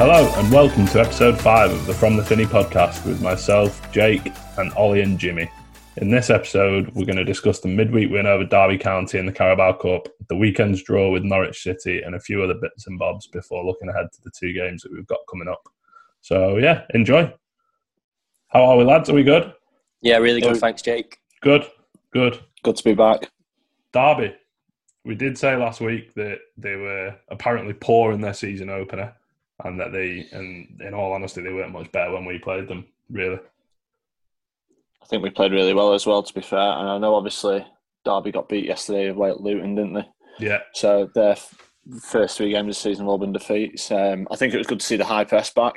Hello and welcome to episode 5 of the From the Finney podcast with myself, Jake, and Ollie and Jimmy. In this episode, we're going to discuss the midweek win over Derby County in the Carabao Cup, the weekend's draw with Norwich City, and a few other bits and bobs before looking ahead to the two games that we've got coming up. So, yeah, enjoy. How are we, lads? Are we good? Yeah, really good. Thanks, Jake. Good, good. Good to be back. Derby. We did say last week that they were apparently poor in their season opener and that they, and in all honesty, they weren't much better when we played them. Really, I think we played really well as well. To be fair, and I know obviously Derby got beat yesterday away at Luton, didn't they? yeah, So their first three games of the season have all been defeats. Um, I think it was good to see the high press back.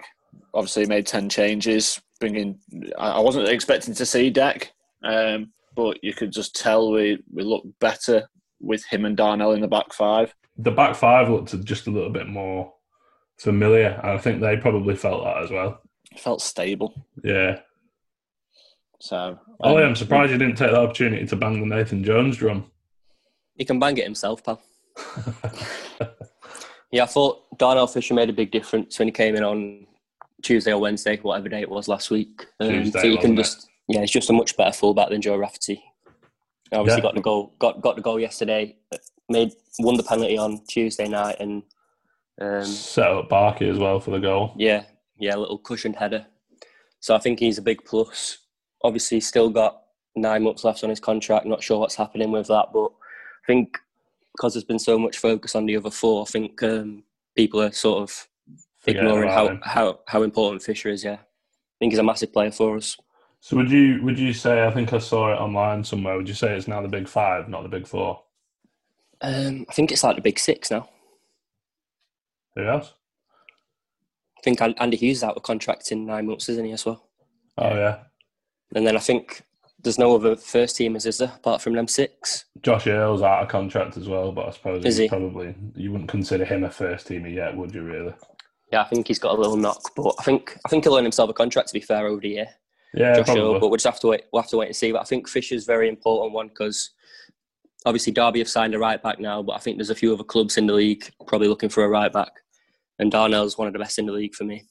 Obviously, he made ten changes, bringing. I I wasn't expecting to see Deck, um, but you could just tell we we looked better with him and Darnell in the back five. the back five looked just a little bit more familiar, I think they probably felt that as well. It felt stable. Yeah, So Ollie, um, I'm surprised you didn't take the opportunity to bang the Nathan Jones drum. He can bang it himself, pal. Yeah, I thought Darnell Fisher made a big difference when he came in on Tuesday or Wednesday, whatever day it was last week. Um, Tuesday, so you can wasn't it? just yeah, he's just a much better fullback than Joe Rafferty. Obviously, Yeah. got the goal, got got the goal yesterday. Made won the penalty on Tuesday night, and um, Set up Barkey as well for the goal. yeah, yeah, a little cushioned header. So I think he's a big plus. Obviously, he's still got nine months left on his contract. Not sure what's happening with that, but I think because there's been so much focus on the other four, I think um, people are sort of ignoring how, him. how how important Fisher is. Yeah, I think he's a massive player for us. So would you would you say? I think I saw it online somewhere. Would you say it's now the big five, not the big four? Um, I think it's like the big six now. Who else? I think Andy Hughes is out of contract in nine months, isn't he as well? Oh yeah, And then I think there's no other first teamers, is there, apart from them six? Josh Earl's out of contract as well, but I suppose Is he's he? probably you wouldn't consider him a first teamer yet, would you? Really? Yeah, I think he's got a little knock, but I think I think he'll earn himself a contract. To be fair, over the year. Yeah, Josh Earl, but we'll just have to wait. We'll have to wait and see. But I think Fisher's very important one because obviously Derby have signed a right back now, but I think there's a few other clubs in the league probably looking for a right back, and Darnell's one of the best in the league for me.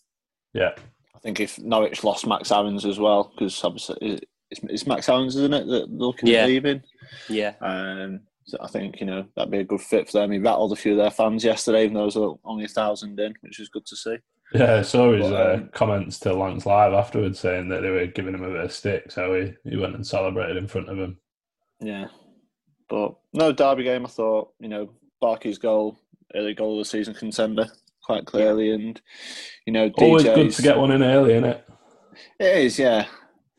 yeah, I think if Norwich lost Max Aarons as well, because obviously it's, it's Max Aarons, isn't it, that they're looking Yeah. at leaving. Yeah, Um, so I think you know that'd be a good fit for them. He rattled a few of their fans yesterday, even though there was only a thousand in, which was good to see. yeah. I saw his But, uh, um, comments to Lancs Live afterwards saying that they were giving him a bit of stick, so he, he went and celebrated in front of him. Yeah, but no Derby game. I thought you know Barkey's goal, early goal of the season contender, quite clearly, and you know Always good to get one in early, isn't it? It is, yeah.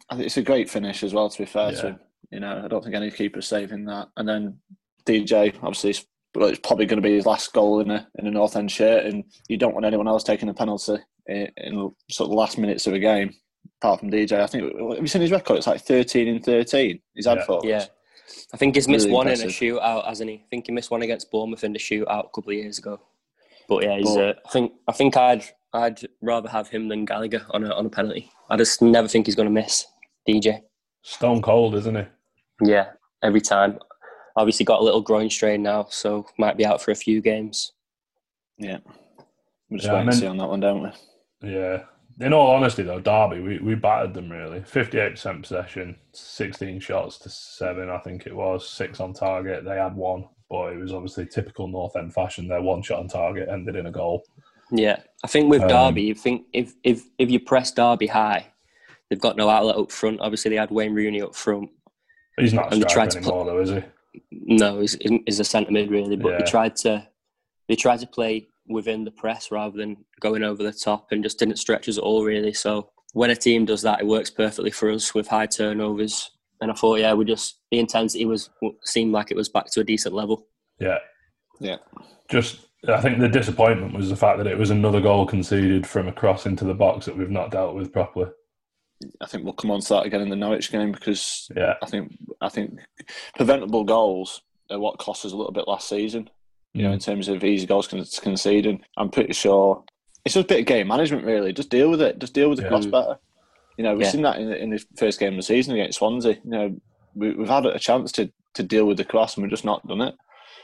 I think it's a great finish as well. To be fair Yeah. to him, you know, I don't think any keeper's saving that. And then DJ, obviously, it's, well, it's probably going to be his last goal in a in a North End shirt, and you don't want anyone else taking a penalty in, in sort of the last minutes of a game, apart from DJ. I think have you seen his record? It's like thirteen in thirteen. He's had Yeah. for yeah. I think he's missed Really one in impressive. a shootout, hasn't he? I think he missed one against Bournemouth in the shootout a couple of years ago. But yeah, he's. But- Uh, I think I think I'd I'd rather have him than Gallagher on a on a penalty. I just never think he's going to miss DJ. Stone cold, isn't he? Yeah, every time. Obviously got a little groin strain now, so might be out for a few games. Yeah, we'll just Yeah, I wait and see on that one, don't we? Yeah. In all honesty, though, Derby, we, we battered them really. 58% possession, 16 shots to seven, I think it was, six on target. They had one, but it was obviously typical North End fashion. Their one shot on target ended in a goal. Yeah, I think with Um, Derby, you think if if if you press Derby high, they've got no outlet up front. Obviously, they had Wayne Rooney up front. He's not a And they tried striker to anymore, though, is he? No, he's, he's a centre mid really, but Yeah. they tried to they tried to play within the press rather than going over the top, and just didn't stretch us at all really. So when a team does that, it works perfectly for us with high turnovers. And I thought, yeah, we just the intensity was seemed like it was back to a decent level. Yeah. Yeah. Just, I think the disappointment was the fact that it was another goal conceded from a cross into the box that we've not dealt with properly. I think we'll come on to that again in the Norwich game because Yeah, I think I think preventable goals are what cost us a little bit last season. You know, in mm. terms of easy goals con- conceding, I'm pretty sure it's just a bit of game management. Really, just deal with it. Just deal with the Yeah. cross mm. better. You know, we've Yeah. seen that in the, in the first game of the season against Swansea. You know, we, we've had a chance to to deal with the cross and we've just not done it.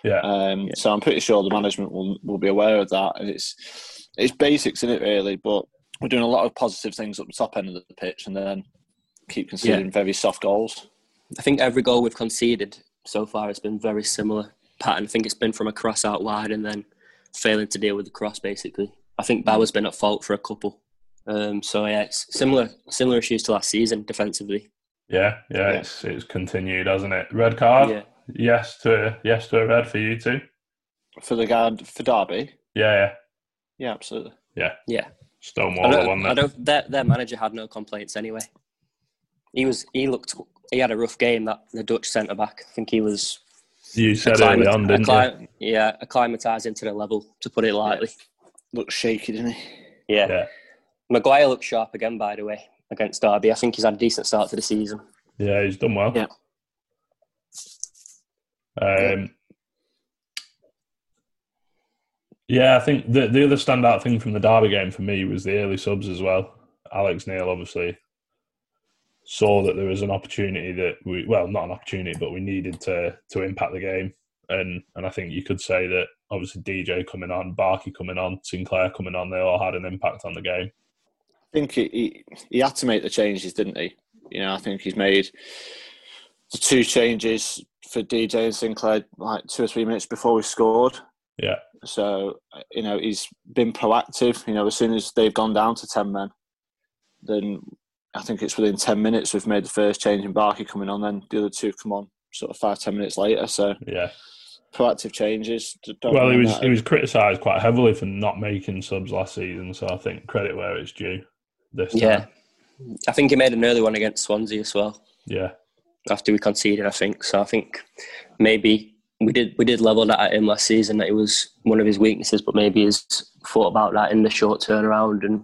yeah, Um, So I'm pretty sure the management will will be aware of that, and it's it's basics in it really. But we're doing a lot of positive things up the top end of the pitch, and then keep conceding very soft goals. I think every goal we've conceded so far has been very similar pattern. I think it's been from a cross out wide and then failing to deal with the cross. Basically, I think Bauer's been at fault for a couple. Um, so yeah, it's similar similar issues to last season defensively. yeah, yeah. Yeah. It's it's continued, hasn't it? Red card. Yeah, Yes to yes to a red for you too. For the guard for Derby, Yeah, yeah. yeah, absolutely. yeah. Yeah. Stonewall, don't, wasn't I don't, their, their manager had no complaints anyway. He was he looked he had a rough game that the Dutch centre back. I think he was You said early acclimat- on, didn't you? yeah acclimatising to the level to put it lightly. Looks shaky, didn't he? Yeah. Yeah, Maguire looked sharp again, by the way, against Derby. I think he's had a decent start to the season. yeah. He's done well. Yeah. Um, yeah, I think the the other standout thing from the Derby game for me was the early subs as well. Alex Neil obviously saw that there was an opportunity that we well not an opportunity but we needed to to impact the game and and I think you could say that obviously DJ coming on, Barkey coming on, Sinclair coming on, they all had an impact on the game. I think he, he he had to make the changes, didn't he? You know, I think he's made the two changes for DJ and Sinclair like two or three minutes before we scored. Yeah, So you know he's been proactive. You know, as soon as they've gone down to ten men, then I think it's within ten minutes we've made the first change in Barkey coming on. Then the other two come on sort of five ten minutes later. So yeah. proactive changes. Well, he was that. he was criticised quite heavily for not making subs last season, so I think credit where it's due. This time. Yeah. I think he made an early one against Swansea as well yeah, after we conceded. I think so. I think maybe we did we did level that at him last season that it was one of his weaknesses, but maybe he's thought about that in the short turnaround. And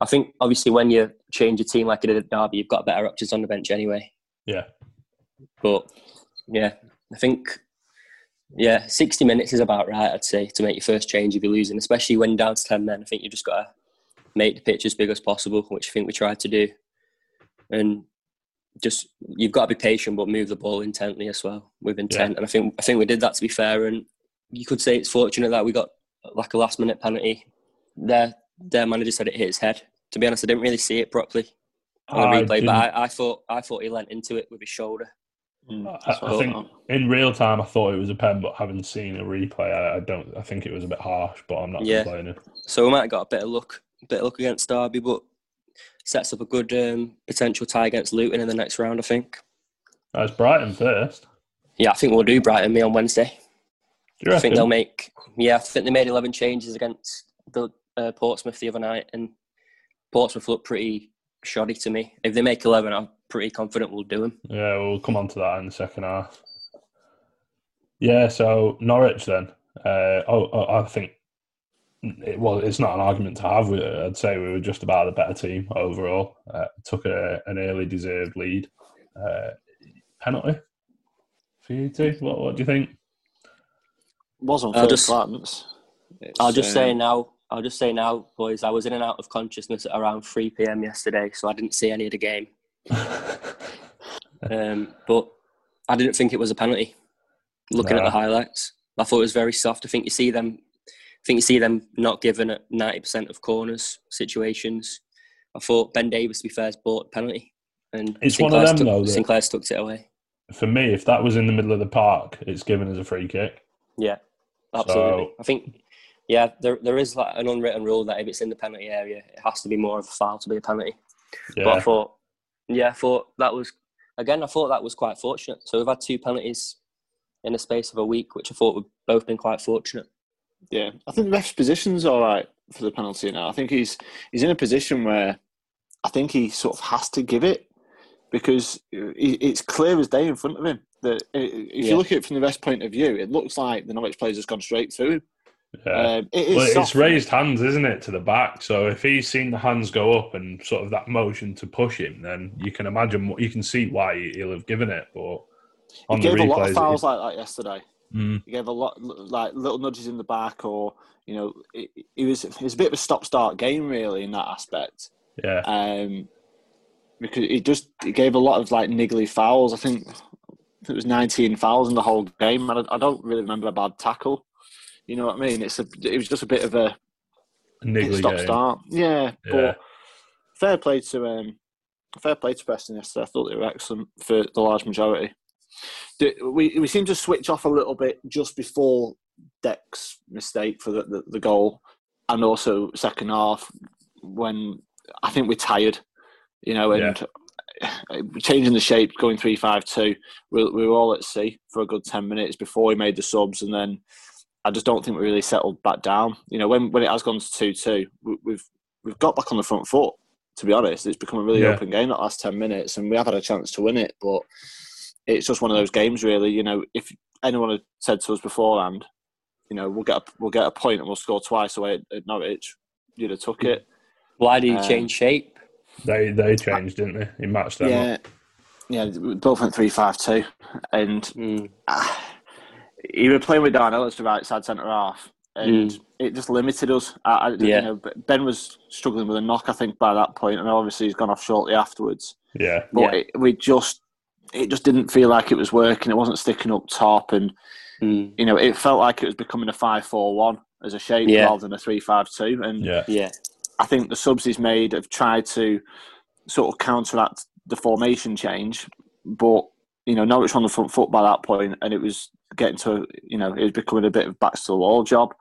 I think obviously when you change your team like you did at Derby, you've got better options on the bench anyway. yeah, But yeah, I think yeah, sixty minutes is about right. I'd say to make your first change if you're losing, especially when down to ten men. I think you've just got to make the pitch as big as possible, which I think we tried to do, and just you've got to be patient, but move the ball intently as well with intent. And I think I think we did that to be fair. And you could say it's fortunate that we got like a last minute penalty. Their their manager said it hit his head. To be honest, I didn't really see it properly on the I replay, didn't- but I, I thought I thought he leant into it with his shoulder. Mm, I, I I think thought. in real time I thought it was a pen, but having seen a replay, I, I don't. I think it was a bit harsh, but I'm not Yeah. complaining. So we might have got a bit of luck, a bit of luck against Derby, but sets up a good um, potential tie against Luton in the next round. I think. That's Brighton first. Yeah, I think we'll do Brighton me on Wednesday. I think they'll make. Yeah, I think they made eleven changes against the uh, Portsmouth the other night, and Portsmouth looked pretty shoddy to me. If they make eleven, I'm pretty confident we'll do them. Yeah, we'll come on to that in the second half. Yeah, so Norwich then. Uh, oh, oh, I think it, well, it's not an argument to have. I'd say we were just about the better team overall. Uh, took a, an early deserved lead. Uh, penalty for you two. What, what do you think? was on I'll just- glance. It's, I'll just um, say now. I'll just say now, boys. I was in and out of consciousness at around three pm yesterday, so I didn't see any of the game. Um, but I didn't think it was a penalty. Looking at the highlights, I thought it was very soft. I think you see them. I think you see them not given at ninety percent of corners situations. I thought Ben Davies, to be fair, has bought penalty, and It's one of them, stuck, though, Sinclair stuck it away. for me, if that was in the middle of the park, it's given as a free kick. Yeah, absolutely. So- I think, yeah, there there is like an unwritten rule that if it's in the penalty area, it has to be more of a foul to be a penalty. But I thought, yeah, I thought that was again. I thought that was quite fortunate. So we've had two penalties in the space of a week, which I thought would both been quite fortunate. Yeah, I think the ref's position's all right for the penalty now. I think he's he's in a position where I think he sort of has to give it. because it's clear as day in front of him that if you look at it from the best point of view, it looks like the Norwich players has gone straight through him. Yeah. Um, it well, it's raised hands, isn't it, to the back? So if he's seen the hands go up and sort of that motion to push him, then you can imagine, what you can see why he'll have given it. But on he gave the replays, a lot of fouls like that yesterday. Mm. He gave a lot, like little nudges in the back, or you know, it, it was it was a bit of a stop-start game really in that aspect. Yeah. Um, because he just he gave a lot of like niggly fouls. I think it was 19 fouls in the whole game. I, I don't really remember a bad tackle. You know what I mean? It's a, it was just a bit of a, a stop start. Yeah, yeah, but fair play to um, fair play to Preston yesterday. I thought they were excellent for the large majority. We we seem to switch off a little bit just before Deck's mistake for the, the, the goal, and also second half when I think we're tired, you know, and yeah. changing the shape, going three five two. We, we were all at sea for a good ten minutes before we made the subs, and then I just don't think we really settled back down. You know, when when it has gone to two two, we've we've got back on the front foot. To be honest, it's become a really yeah. open game that last ten minutes, and we have had a chance to win it. But it's just one of those games, really. You know, if anyone had said to us beforehand, you know, we'll get a, we'll get a point and we'll score twice away at, at Norwich, you'd have took it. Why did he um, change shape? They they changed, didn't they? He matched them. Yeah, up. yeah. Both went three five two, and. Mm. Uh, he was playing with Darnell as the right side centre half, and mm. it just limited us. I, I, yeah. You know, ben was struggling with a knock, I think, by that point, and obviously he's gone off shortly afterwards. Yeah, but yeah. It, we just it just didn't feel like it was working. It wasn't sticking up top, and mm. you know, it felt like it was becoming a five-four-one as a shape yeah. rather than a three-five-two. And yeah, yeah, I think the subs he's made have tried to sort of counteract the formation change, but you know, Norwich on the front foot by that point, and it was getting to you know it was becoming a bit of back to the wall job.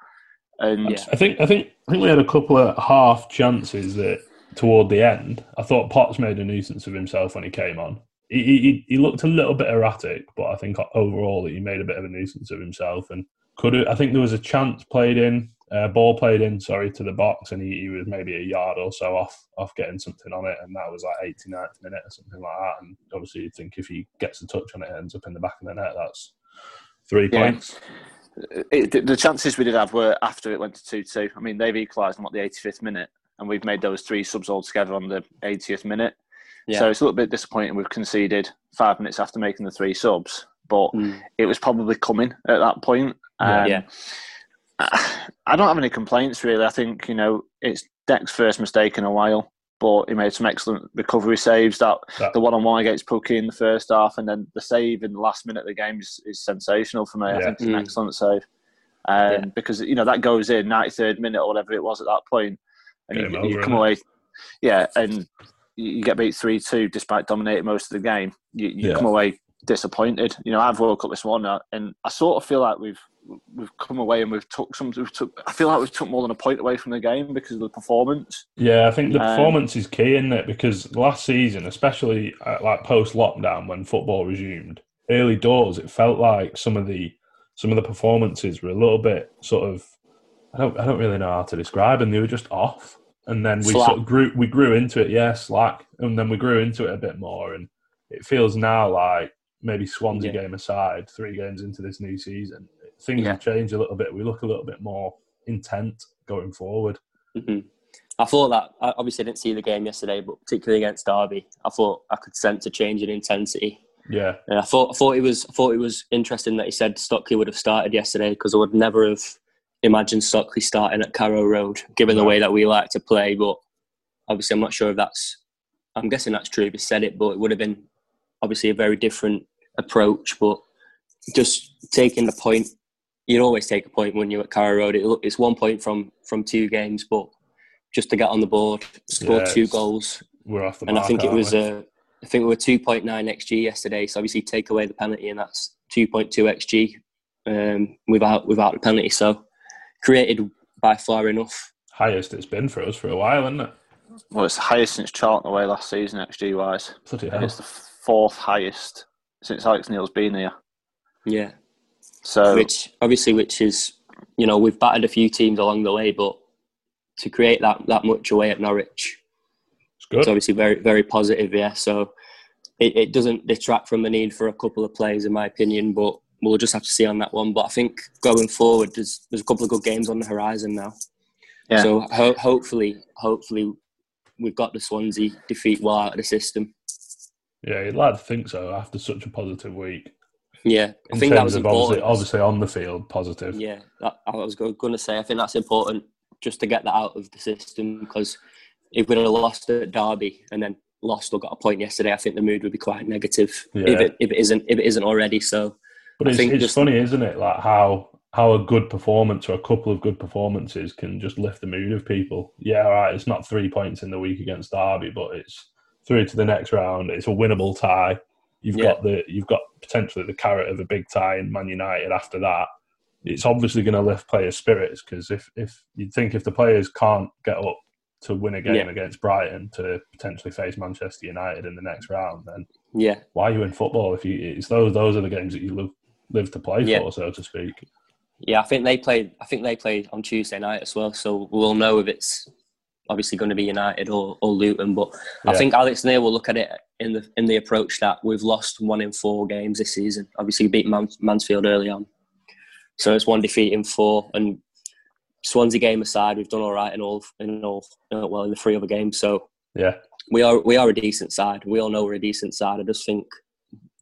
And yeah. I think I think I think we had a couple of half chances that toward the end. I thought Potts made a nuisance of himself when he came on. He, he, he looked a little bit erratic, but I think overall he made a bit of a nuisance of himself. And could have, I think there was a chance played in, uh, ball played in, sorry, to the box, and he, he, was maybe a yard or so off off getting something on it, and that was like 89th minute or something like that. And obviously, you'd think if he gets a touch on it, it ends up in the back of the net. That's Three yeah. points. It, the chances we did have were after it went to 2 2. I mean, they've equalised on what, the 85th minute, and we've made those three subs all together on the 80th minute. Yeah. So it's a little bit disappointing we've conceded five minutes after making the three subs, but mm. it was probably coming at that point. Um, yeah. I don't have any complaints really. I think, you know, it's Deck's first mistake in a while but he made some excellent recovery saves. That, the one on one against Pukki in the first half, and then the save in the last minute of the game is, is sensational for me. Yeah. I think it's an mm. excellent save. Um, yeah. Because you know that goes in 93rd minute or whatever it was at that point, and you, you, come away, yeah, and you get beat three two despite dominating most of the game. You, you yeah. come away disappointed. You know, I've woke up this morning and I sort of feel like we've we've come away and we've took some. We've took. I feel like we've took more than a point away from the game because of the performance. Yeah, I think the um, performance is key in it because last season, especially like post lockdown when football resumed, early doors, it felt like some of the some of the performances were a little bit sort of. I don't. I don't really know how to describe, and they were just off. And then we slack. sort of grew. We grew into it, yeah, slack, and then we grew into it a bit more. And it feels now like maybe Swansea yeah. game aside, three games into this new season, things yeah. have changed a little bit. We look a little bit more intent going forward. Mm-hmm. I thought that I obviously didn't see the game yesterday, but particularly against Derby, I thought I could sense a change in intensity. Yeah, and I thought I thought it was I thought it was interesting that he said Stockley would have started yesterday because I would never have imagined Stockley starting at Carrow Road, given the way that we like to play. But obviously, I'm not sure if that's. I'm guessing that's true if he said it, but it would have been obviously a very different approach. But just taking the point you'd always take a point when you're at Carrow Road. It, it's one point from from two games, but just to get on the board, score yeah, two goals. We're off the and mark, I think it was uh, I think we were two point nine xg yesterday. So obviously take away the penalty, and that's two point two xg um, without without the penalty. So created by far enough. Highest it's been for us for a while, isn't it? Well, it's the highest since Charlton away last season, XG wise. It's the fourth highest since Alex Neil's been here. Yeah. So which obviously, which is you know we've battered a few teams along the way, but to create that that much away at Norwich, it's, good. it's obviously very very positive. Yeah, so it, it doesn't detract from the need for a couple of players, in my opinion. But we'll just have to see on that one. But I think going forward, there's there's a couple of good games on the horizon now. Yeah. So ho- hopefully, hopefully, we've got the Swansea defeat well out of the system. Yeah, you'd like to think so after such a positive week. Yeah, I In think that was important. obviously, obviously on the field, positive. Yeah, that, I was going to say. I think that's important just to get that out of the system because if we'd have lost at Derby and then lost or got a point yesterday, I think the mood would be quite negative. Yeah. If it if it isn't if it isn't already. So But I it's, think it's funny, isn't it? Like how how a good performance or a couple of good performances can just lift the mood of people. Yeah, all right, it's not three points in the week against Derby, but it's through to the next round. It's a winnable tie. You've Yeah. got the you've got potentially the carrot of a big tie in Man United after that. It's obviously going to lift players' spirits because if if you think if the players can't get up to win a game Yeah. against Brighton to potentially face Manchester United in the next round, then yeah, why are you in football if you it's those those are the games that you live live to play Yeah. for so to speak yeah. I think they played. I think they played on Tuesday night as well. So we'll know if it's obviously going to be United or, or Luton. But I think Alex Neil will look at it in the in the approach that we've lost one in four games this season. Obviously, we beat Man- Mansfield early on, so it's one defeat in four. And Swansea game aside, we've done all right in all in all uh, well in the three other games. So yeah we are we are a decent side. We all know we're a decent side. I just think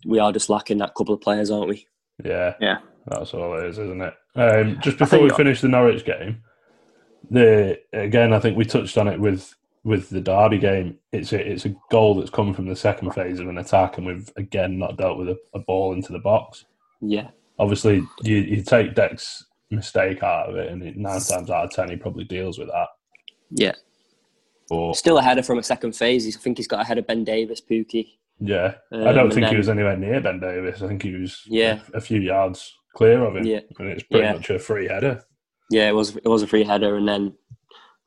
we are just lacking that couple of players, aren't we? Yeah Yeah. that's all it is isn't it um, just before we finish the Norwich game the again I think we touched on it with with the Derby game it's a it's a goal that's come from the second phase of an attack and we've again not dealt with a, a ball into the box Yeah, obviously you, you take Deck's mistake out of it and it, nine times out of ten he probably deals with that yeah. but Still a header from a second phase. I think he's got ahead of Ben Davies, Pukki. Yeah, I Um, don't and think he was anywhere near Ben Davies. I think he was Yeah. a, few yards clear of him. Yeah. and it's pretty Yeah. much a free header. Yeah, it was it was a free header, and then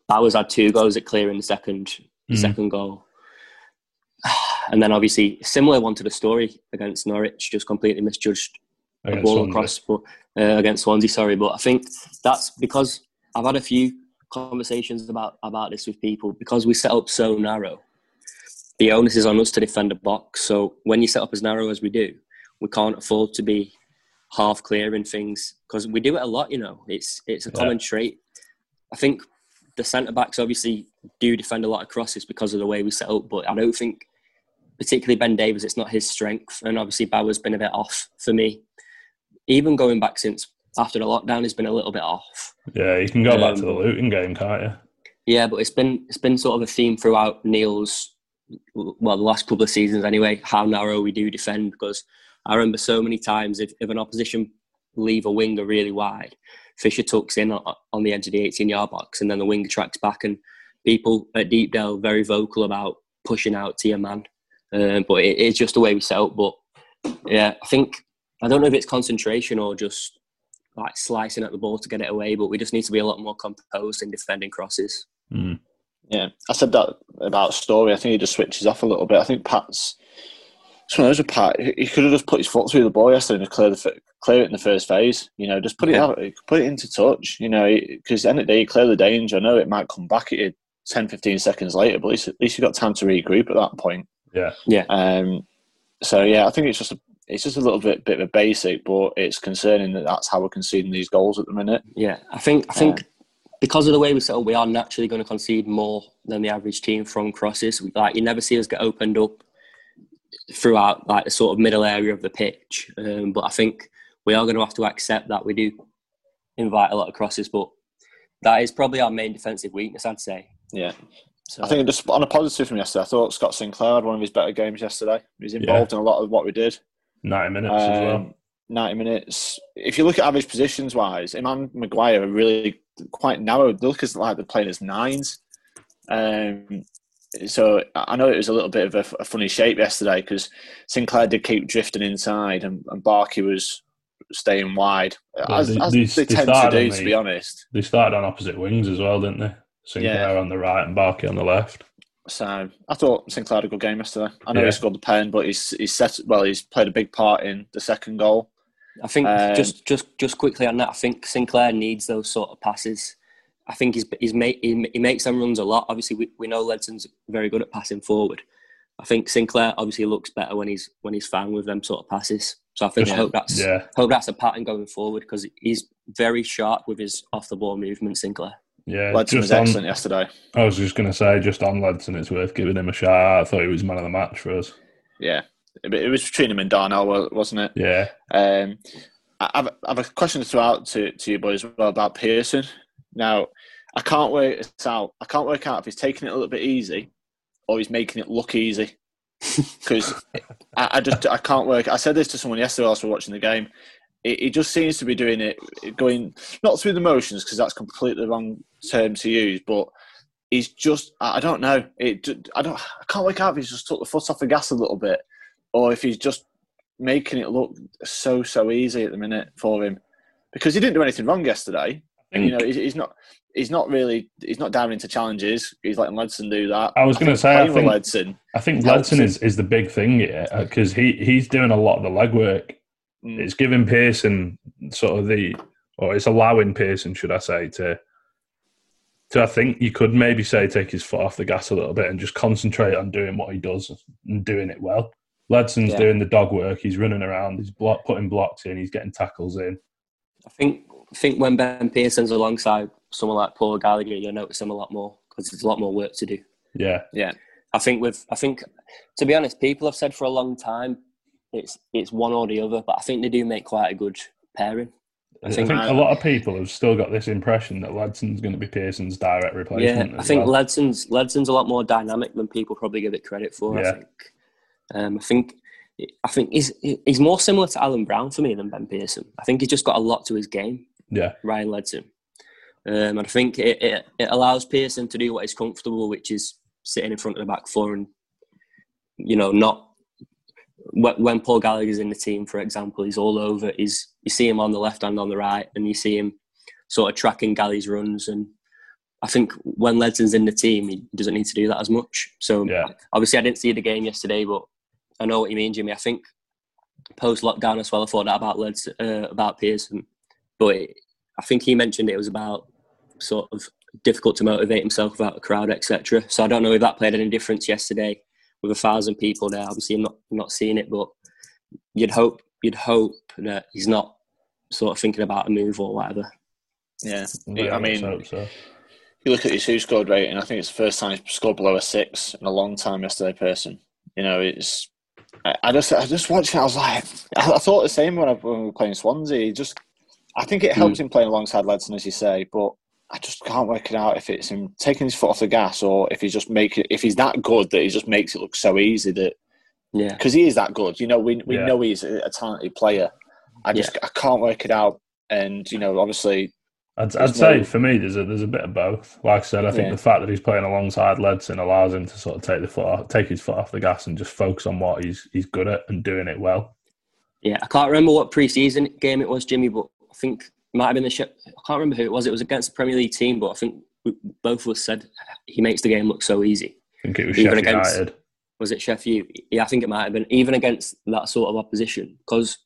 Bauer's had two goals at clearing the second the Mhm. second goal, and then obviously similar one to the Storey against Norwich, just completely misjudged a against ball Swansea. across but, uh, against Swansea. Sorry, but I think that's because I've had a few conversations about about this with people because we set up so narrow. The onus is on us to defend the box. So when you set up as narrow as we do, we can't afford to be half clearing things because we do it a lot. You know, it's it's a Yeah. common trait. I think the centre backs obviously do defend a lot of crosses because of the way we set up, but I don't think particularly Ben Davies, it's not his strength. And obviously Bauer's been a bit off for me. Even going back since after the lockdown, he's been a little bit off. Yeah, you can go back to the Um, Luton game, can't you? Yeah, but it's been it's been sort of a theme throughout Neil's well the last couple of seasons anyway. How narrow we do defend because I remember so many times if, if an opposition leave a winger really wide, Fisher tucks in on, the edge of the 18 yard box and then the winger tracks back and people at Deepdale very vocal about pushing out to your man. Um, but it, it's just the way we set up. But yeah, I think I don't know if it's concentration or just like slicing at the ball to get it away, but we just need to be a lot more composed in defending crosses. Mm. Yeah, I said that about Storey. I think he just switches off a little bit. I think Pat's. It's one of those Pat. He he could have just put his foot through the ball yesterday and clear the fir- clear it in the first phase. You know, just put it Yeah. out, put it into touch. You know, because end of the day, you clear the danger. I know it might come back at you 10, 15 seconds later, but at least, at least you've got time to regroup at that point. Yeah, yeah. Um, so yeah, I think it's just a, it's just a little bit bit of a basic, but it's concerning that that's how we're conceding these goals at the minute. Yeah, I think I think because of the way we set up, we are naturally going to concede more than the average team from crosses. We- Like you never see us get opened up throughout like the sort of middle area of the pitch. Um, but I think we are going to have to accept that we do invite a lot of crosses, but that is probably our main defensive weakness, I'd say. Yeah, So, I think just on a positive from yesterday, I thought Scott Sinclair had one of his better games yesterday. He was involved in a lot of what we did. 90 minutes as well. Um, 90 minutes. If you look at average positions wise, Iman Maguire are really quite narrow. They look as like they're playing as nines. Um, so I know it was a little bit of a, a funny shape yesterday because Sinclair did keep drifting inside and, and Barkey was staying wide, Well, as, they- as they- they, tend to do, on to be honest. They started on opposite wings as well, didn't they? Sinclair on the right and Barkey on the left. So I thought Sinclair had a good game yesterday. I know Yeah. he scored the pen, but he's he's set well. He's played a big part in the second goal. I think Um, just just just quickly on that, I think Sinclair needs those sort of passes. I think he's he's make, he, he makes them runs a lot. Obviously, we, we know Ledson's very good at passing forward, I think Sinclair obviously looks better when he's when he's found with them sort of passes. So I think I hope that's Yeah, hope that's a pattern going forward because he's very sharp with his off the ball movement. Sinclair. yeah. Ledson was just on, excellent yesterday. I was just going to say, just on Ledson, it's worth giving him a shout. I thought he was man of the match for us. Yeah, it it was between him and Darnell, wasn't it? Yeah, Um, I have, I have a question to throw out to, to you boys as well about Pearson. Now, I can't work this out. I can't work out if he's taking it a little bit easy or he's making it look easy. Because I, I just I can't work. I said this to someone yesterday whilst we were watching the game. It, it just seems to be doing it, going not through the motions because that's completely the wrong term to use. But he's just I I don't know. It I don't I can't work out if he's just took the foot off the gas a little bit or if he's just making it look so so easy at the minute for him because he didn't do anything wrong yesterday. You know, he's, he's not he's not really he's not diving into challenges. He's letting Ledson do that. I was gonna say, I think- Ledson. I think Ledson is, is the big thing here because he, he's doing a lot of the legwork. Mm, It's giving Pearson sort of the, or it's allowing Pearson, should I say, to, to I think you could maybe say take his foot off the gas a little bit and just concentrate on doing what he does and doing it well. Ledson's Yeah. doing the dog work. He's running around. He's block, putting blocks in. He's getting tackles in. I think I think when Ben Pearson's alongside someone like Paul Gallagher, you'll notice him a lot more because there's a lot more work to do. Yeah, yeah, I think with I think to be honest, people have said for a long time it's it's one or the other, but I think they do make quite a good pairing. I I think, think- a lot of people have still got this impression that Ledson's going to be Pearson's direct replacement. Yeah. I think well. Ledson's Ledson's a lot more dynamic than people probably give it credit for. Yeah. I think. Um, I think I think he's he's more similar to Alan Brown for me than Ben Pearson. I think he's just got a lot to his game. yeah, Ryan Ledson. Um, and I think it, it, it allows Pearson to do what he's comfortable, which is sitting in front of the back four and, you know, not when when Paul Gallagher's in the team, for example, he's all over. He's you see him on the left and on the right, and you see him sort of tracking Galley's runs. And I think when Ledson's in the team, he doesn't need to do that as much. So yeah. obviously, I didn't see the game yesterday, but I know what you mean, Jimmy. I think post lockdown as well, I thought that about Leds, uh, about Pearson, but it, I think he mentioned it was about sort of difficult to motivate himself without a crowd, etc. So I don't know if that played any difference yesterday with a thousand people there. Obviously, I'm not not seeing it, but you'd hope you'd hope that he's not sort of thinking about a move or whatever. yeah. Yeah, I mean, so. you look at his WhoScored rating. I think it's the first time he's scored below a six in a long time yesterday. Pearson, you know, it's. I, I just, I just watched it. I was like, I, I thought the same when, I, when we were playing Swansea. Just, I think it helps him playing alongside Ledson, as you say, but I just can't work it out if it's him taking his foot off the gas or if he's just making, if he's that good that he just makes it look so easy that Yeah, because he is that good. You know, we we Yeah. know he's a, a talented player. I just, I can't work it out. And you know, obviously, I'd, I'd say for me, there's a there's a bit of both. Like I said, I think Yeah. the fact that he's playing alongside Ledson allows him to sort of take the foot off, take his foot off the gas and just focus on what he's he's good at and doing it well. yeah. I can't remember what pre-season game it was, Jimmy, but I think it might have been the. Shep- I can't remember who it was. It was against the Premier League team, but I think we, both of us said he makes the game look so easy. I think it was Even Sheffield against- United. was it Sheffield? Yeah, I think it might have been even against that sort of opposition because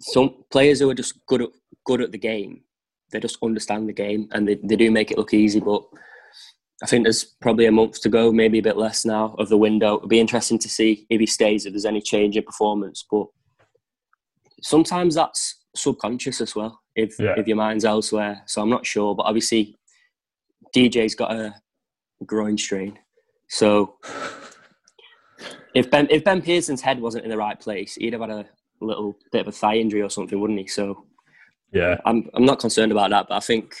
some players who are just good at good at the game, they just understand the game and they, they do make it look easy. But I think there's probably a month to go, maybe a bit less now of the window. It'll be interesting to see if he stays, if there's any change in performance. But sometimes that's subconscious as well. If Yeah. if your mind's elsewhere, so I'm not sure. But obviously, DJ's got a groin strain, so if Ben if Ben Pearson's head wasn't in the right place, he'd have had a little bit of a thigh injury or something, wouldn't he? So Yeah, I'm I'm not concerned about that, but I think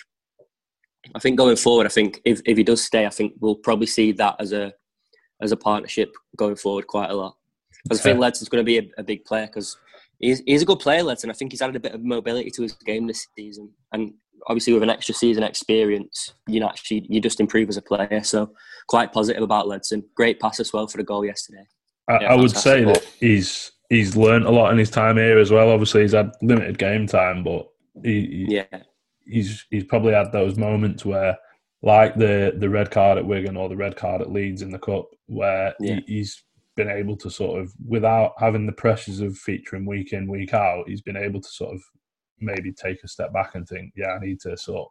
I think going forward, I think if, if he does stay, I think we'll probably see that as a as a partnership going forward quite a lot. Because I think Okay. Ledson's going to be a, a big player because he's, he's a good player, Ledson. I think he's added a bit of mobility to his game this season, and obviously with an extra season experience, you know, actually you just improve as a player. So quite positive about Ledson. Great pass as well for the goal yesterday. I, Yeah, I would say ball. that he's he's learned a lot in his time here as well. Obviously, he's had limited game time, but he, he- Yeah, he's he's probably had those moments where, like the the red card at Wigan or the red card at Leeds in the cup, where Yeah. he, he's been able to sort of, without having the pressures of featuring week in week out, he's been able to sort of maybe take a step back and think, yeah, I need to sort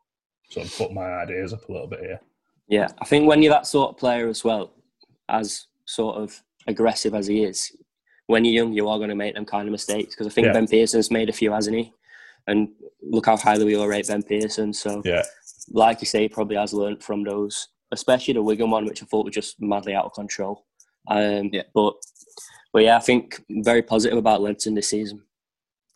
sort of put my ideas up a little bit here. Yeah, I think when you're that sort of player as well, as sort of aggressive as he is, when you're young, you are going to make them kind of mistakes. Because I think Yeah. Ben Pearson's made a few, hasn't he? And look how highly we all rate Ben Pearson. So, Yeah, like you say, he probably has learnt from those, especially the Wigan one, which I thought was just madly out of control. Um, Yeah. But, but yeah, I think very positive about Ledson this season.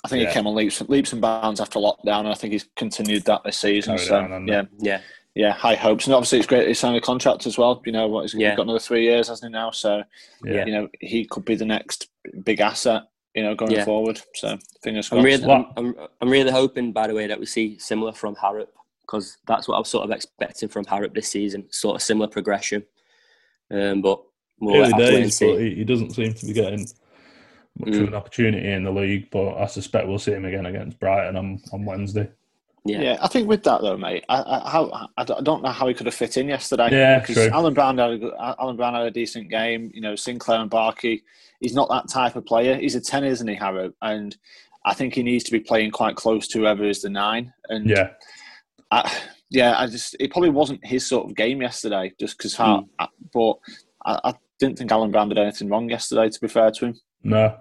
I think Yeah. he came on leaps, leaps and bounds after lockdown, and I think he's continued that this season. Carried so on, hasn't yeah, Yeah, yeah, high hopes, and obviously it's great he signed a contract as well. You know what? He's Yeah. got another three years, hasn't he now? So yeah. you know he could be the next big asset. You know, going Yeah. forward. So fingers I'm crossed. really, I'm, I'm, I'm really hoping, by the way, that we see similar from Harrop because that's what I was sort of expecting from Harrop this season, sort of similar progression. Um, but we'll Early have to wait and days, but he, he doesn't seem to be getting much of Mm. an opportunity in the league. But I suspect we'll see him again against Brighton on, on Wednesday. Yeah. Yeah. I think with that though, mate, I, I, how, I don't- know how he could have fit in yesterday. Yeah, because true. Alan Brown had a, Alan Brown had a decent game. You know, Sinclair and Barkey. He's not that type of player. He's a ten, isn't he, Harrop? And I think he needs to be playing quite close to whoever is the nine. And Yeah, I, yeah, I just it probably wasn't his sort of game yesterday, just because how. I- But I, I didn't think Alan Brown did anything wrong yesterday. To be fair to him, no,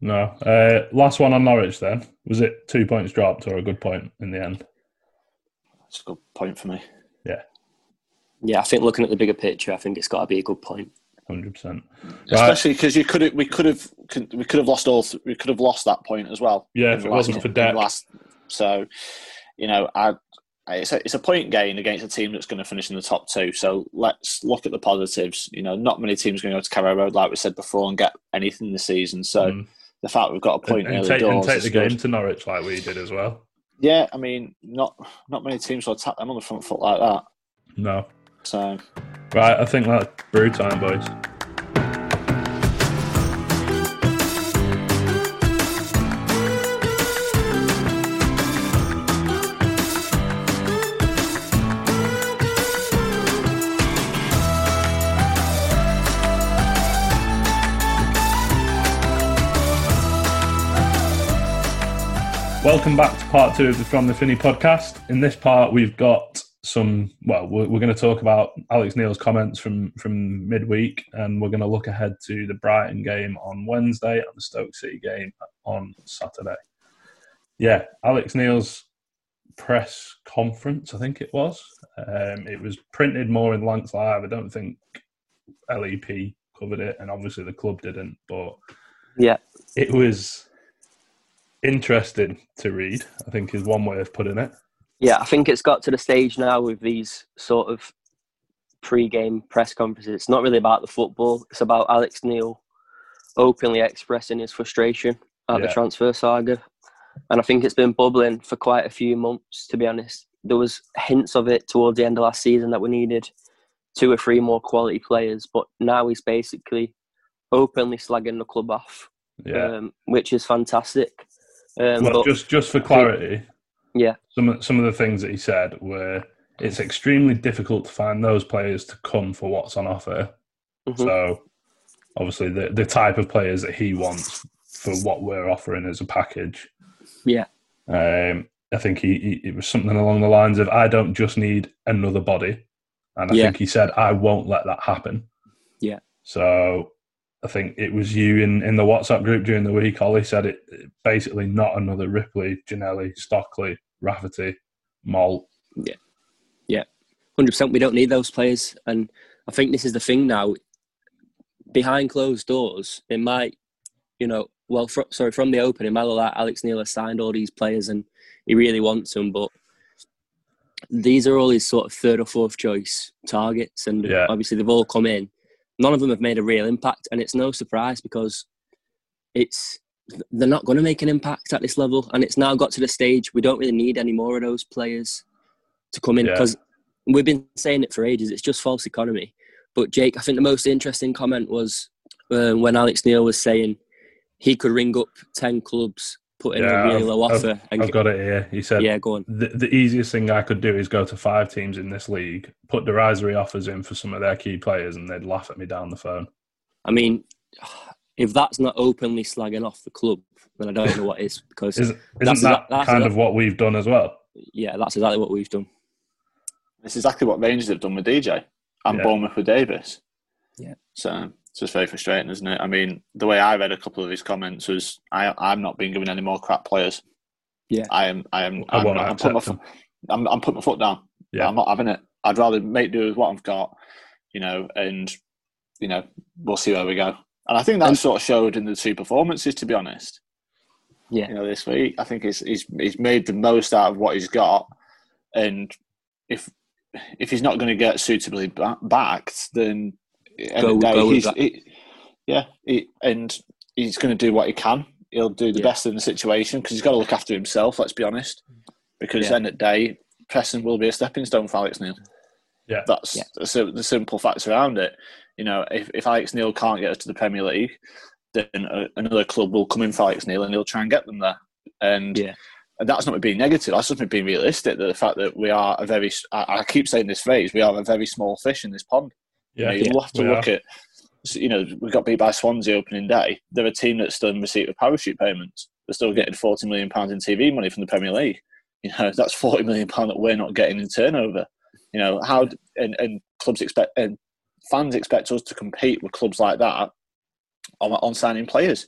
no. Uh, last one on Norwich then. Was it two points dropped or a good point in the end? That's a good point for me. Yeah, Yeah, I think looking at the bigger picture, I think it's got to be a good point. Hundred percent. Especially because you could have, we could have, we could have lost all, we could have lost that point as well. Yeah, if it last- wasn't for in the Deck. last- so, you know, I, I- it's a, it's a point gain against a team that's going to finish in the top two. So let's look at the positives. You know, not many teams are going to go to Carrow Road, like we said before, and get anything this season. So Mm. the fact we've got a point And, and early take, and take the game good. to Norwich like we did as well. Yeah, I mean, not not many teams will attack them on the front foot like that. No. So Right, I think that's brew time, boys. Welcome back to part two of the From the Finney podcast. In this part, we've got some. Well, we're, we're going to talk about Alex Neil's comments from from midweek, and we're going to look ahead to the Brighton game on Wednesday and the Stoke City game on Saturday. Yeah, Alex Neil's press conference, I think it was. Um, it was printed more in Lancs Live. I don't think LEP covered it, and obviously the club didn't. But Yeah, it was interesting to read. I think is one way of putting it. yeah. I think it's got to the stage now with these sort of pre-game press conferences. It's not really about the football. It's about Alex Neil openly expressing his frustration at the transfer saga, and I think it's been bubbling for quite a few months. To be honest, there was hints of it towards the end of last season that we needed two or three more quality players, but now he's basically openly slagging the club off, Yeah. um, which is fantastic. Um, well, but just just for clarity, yeah, some of, some of the things that he said were it's extremely difficult to find those players to come for what's on offer. mhm. So obviously the the type of players that he wants for what we're offering as a package. yeah, Um, I think he, he it was something along the lines of I don't just need another body, and I Yeah. think he said I won't let that happen. Yeah. So I think it was you in, in the WhatsApp group during the week. Ollie said it basically not another Ripley, Ginnelly, Stockley, Rafferty, Moult. Yeah, yeah, hundred percent. We don't need those players, and I think this is the thing now. Behind closed doors, it might, you know, well, fr- sorry, from the open, it might look like Alex Neil has signed all these players and he really wants them, but these are all his sort of third or fourth choice targets, and Yeah. obviously they've all come in. None of them have made a real impact, and it's no surprise because it's they're not going to make an impact at this level, and it's now got to the stage we don't really need any more of those players to come in Yeah. because we've been saying it for ages. It's just false economy. But Jake, I think the most interesting comment was uh, when Alex Neil was saying he could ring up ten clubs, put in Yeah, a really I've- low I've- and I've got it here. He said yeah, go on. the, the easiest thing I could do is go to five teams in this league, put derisory offers in for some of their key players, and they'd laugh at me down the phone. I mean, if that's not openly slagging off the club, then I don't know what is. Because Isn't, That's isn't that exa- that's kind of what we've done as well? yeah, that's exactly what we've done. it's exactly what Rangers have done with DJ and Yeah. Bournemouth with Davies. Yeah. So It's just very frustrating, isn't it? I mean, the way I read a couple of his comments was, I, I'm not being given any more crap players. Yeah. I am. I am. I I'm, won't I'm, putting my, accept fo- I'm, I'm putting my foot down. Yeah. I'm not having it. I'd rather make do with what I've got, you know, and you know, we'll see where we go. And I think that And- sort of showed in the two performances. To be honest, Yeah. you know, this week I think he's he's he's made the most out of what he's got, and if if he's not going to get suitably ba- backed, then end Go- of the day, he's, that. he, yeah, he, and he's going to do what he can. He'll do the Yeah. best in the situation because he's got to look after himself. Let's be honest, because Yeah. end of the day, Preston will be a stepping stone for Alex Neil. Yeah. That's Yeah. the the simple facts around it. You know, if, if Alex Neil can't get us to the Premier League, then a, another club will come in for Alex Neil and he'll try and get them there. And, Yeah. and that's not me being negative. That's just me being realistic. That the fact that we are a very, I, I keep saying this phrase, we are a very small fish in this pond. Yeah, you know, you'll have to look are. at. You know, we got beat by Swansea opening day. They're a team that's still in receipt of parachute payments. They're still getting forty million pounds in TV money from the Premier League. You know, that's forty million pound that we're not getting in turnover. You know how and, and clubs expect and fans expect us to compete with clubs like that on, on signing players.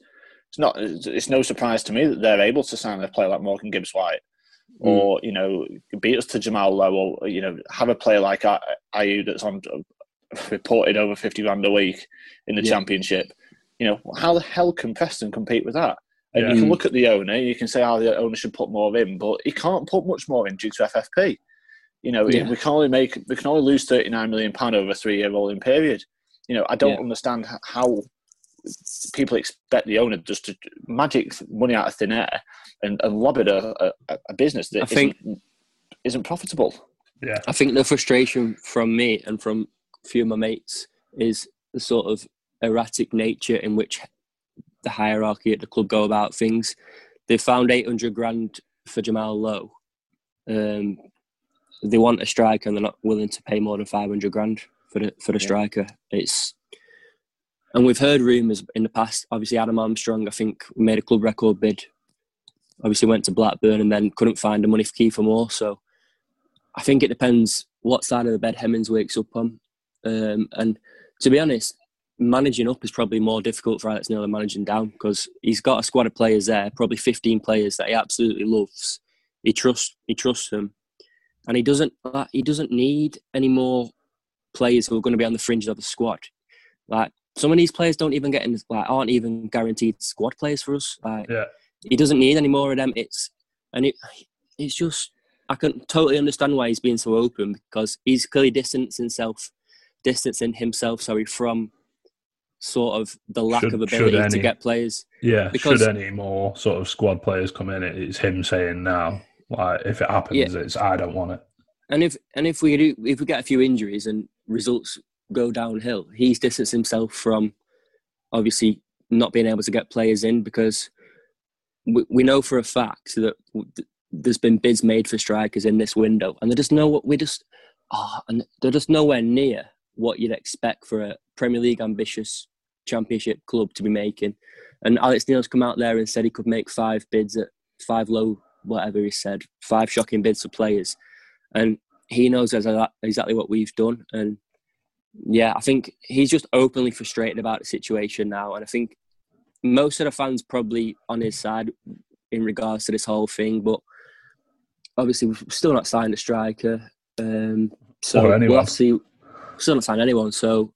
It's not. It's no surprise to me that they're able to sign a player like Morgan Gibbs White, hmm. or you know, beat us to Jamal Lowe, or you know, have a player like A- Ayew that's on reported over fifty grand a week in the Yeah. Championship. You know, how the hell can Preston compete with that? And Yeah. you can look at the owner, you can say how the owner should put more in, but he can't put much more in due to FFP. You know, Yeah. we can only make we can only lose thirty nine million pound over a three year rolling period. You know, I don't Yeah. understand how people expect the owner just to magic money out of thin air and, and lob it a, a, a business that I think- isn't, isn't profitable. Yeah, I think the frustration from me and from a few of my mates is the sort of erratic nature in which the hierarchy at the club go about things. They found 800 grand for Jamal Lowe. Um, they want a striker and they're not willing to pay more than 500 grand for the, for the Yeah. striker. It's and we've heard rumours in the past. Obviously, Adam Armstrong, I think, made a club record bid. Obviously, went to Blackburn and then couldn't find the money for Kiefer Moore. So, I think it depends what side of the bed Hemmings wakes up on. Um, and to be honest, managing up is probably more difficult for Alex Neil than managing down because he's got a squad of players there, probably 15 players that he absolutely loves. He trusts, he trusts them, and he doesn't. Like, he doesn't need any more players who are going to be on the fringes of the squad. Like some of these players don't even get in. Like aren't even guaranteed squad players for us. Like Yeah. he doesn't need any more of them. It's and it it's just I can totally understand why he's being so open because he's clearly distancing himself, distancing himself, sorry, from sort of the lack Should- of ability to get players. yeah. Because- Should any more sort of squad players come in, it- it's him saying now, like if it happens, it's I don't want it. And if and if we do if we get a few injuries and results go downhill, he's distanced himself from obviously not being able to get players in because we, we know for a fact that there's been bids made for strikers in this window, and they just know what we just oh, and they're just nowhere near what you'd expect for a Premier League ambitious Championship club to be making. And Alex Neil's come out there and said he could make five bids at five low, whatever he said, five shocking bids for players, and he knows exactly what we've done. And yeah, I think he's just openly frustrated about the situation now, and I think most of the fans probably on his side in regards to this whole thing, but obviously we've still not signed a striker. Um, so we'll see. Still not signed anyone. So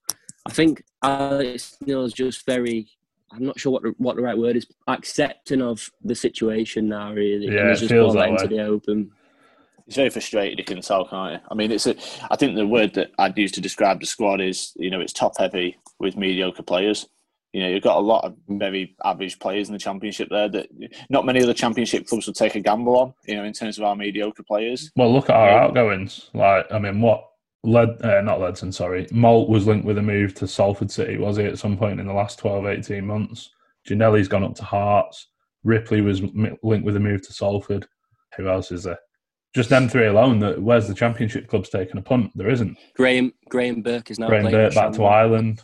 I think uh, Alex Neil's just very. I'm not sure what the, what the right word is. Accepting of the situation now, really. Yeah, he's it just feels gone that into way. the open. He's very frustrated. You can tell, can't you? I mean, it's a. I think the word that I'd use to describe the squad is, you know, it's top heavy with mediocre players. You know, you've got a lot of mm. very average players in the championship there that not many other championship clubs would take a gamble on. You know, in terms of our mediocre players. Well, look at our outgoings. Like, I mean, what led, uh, not Ledson, sorry, Moult was linked with a move to Salford City, was he, at some point in the last 12, 18 months? Ginnelly's gone up to Hearts. Ripley was m- linked with a move to Salford. Who else is there? Just them three alone. That where's the Championship club's taking a punt? There isn't. Graham Graham Burke is now Graham playing Burt back to Ireland.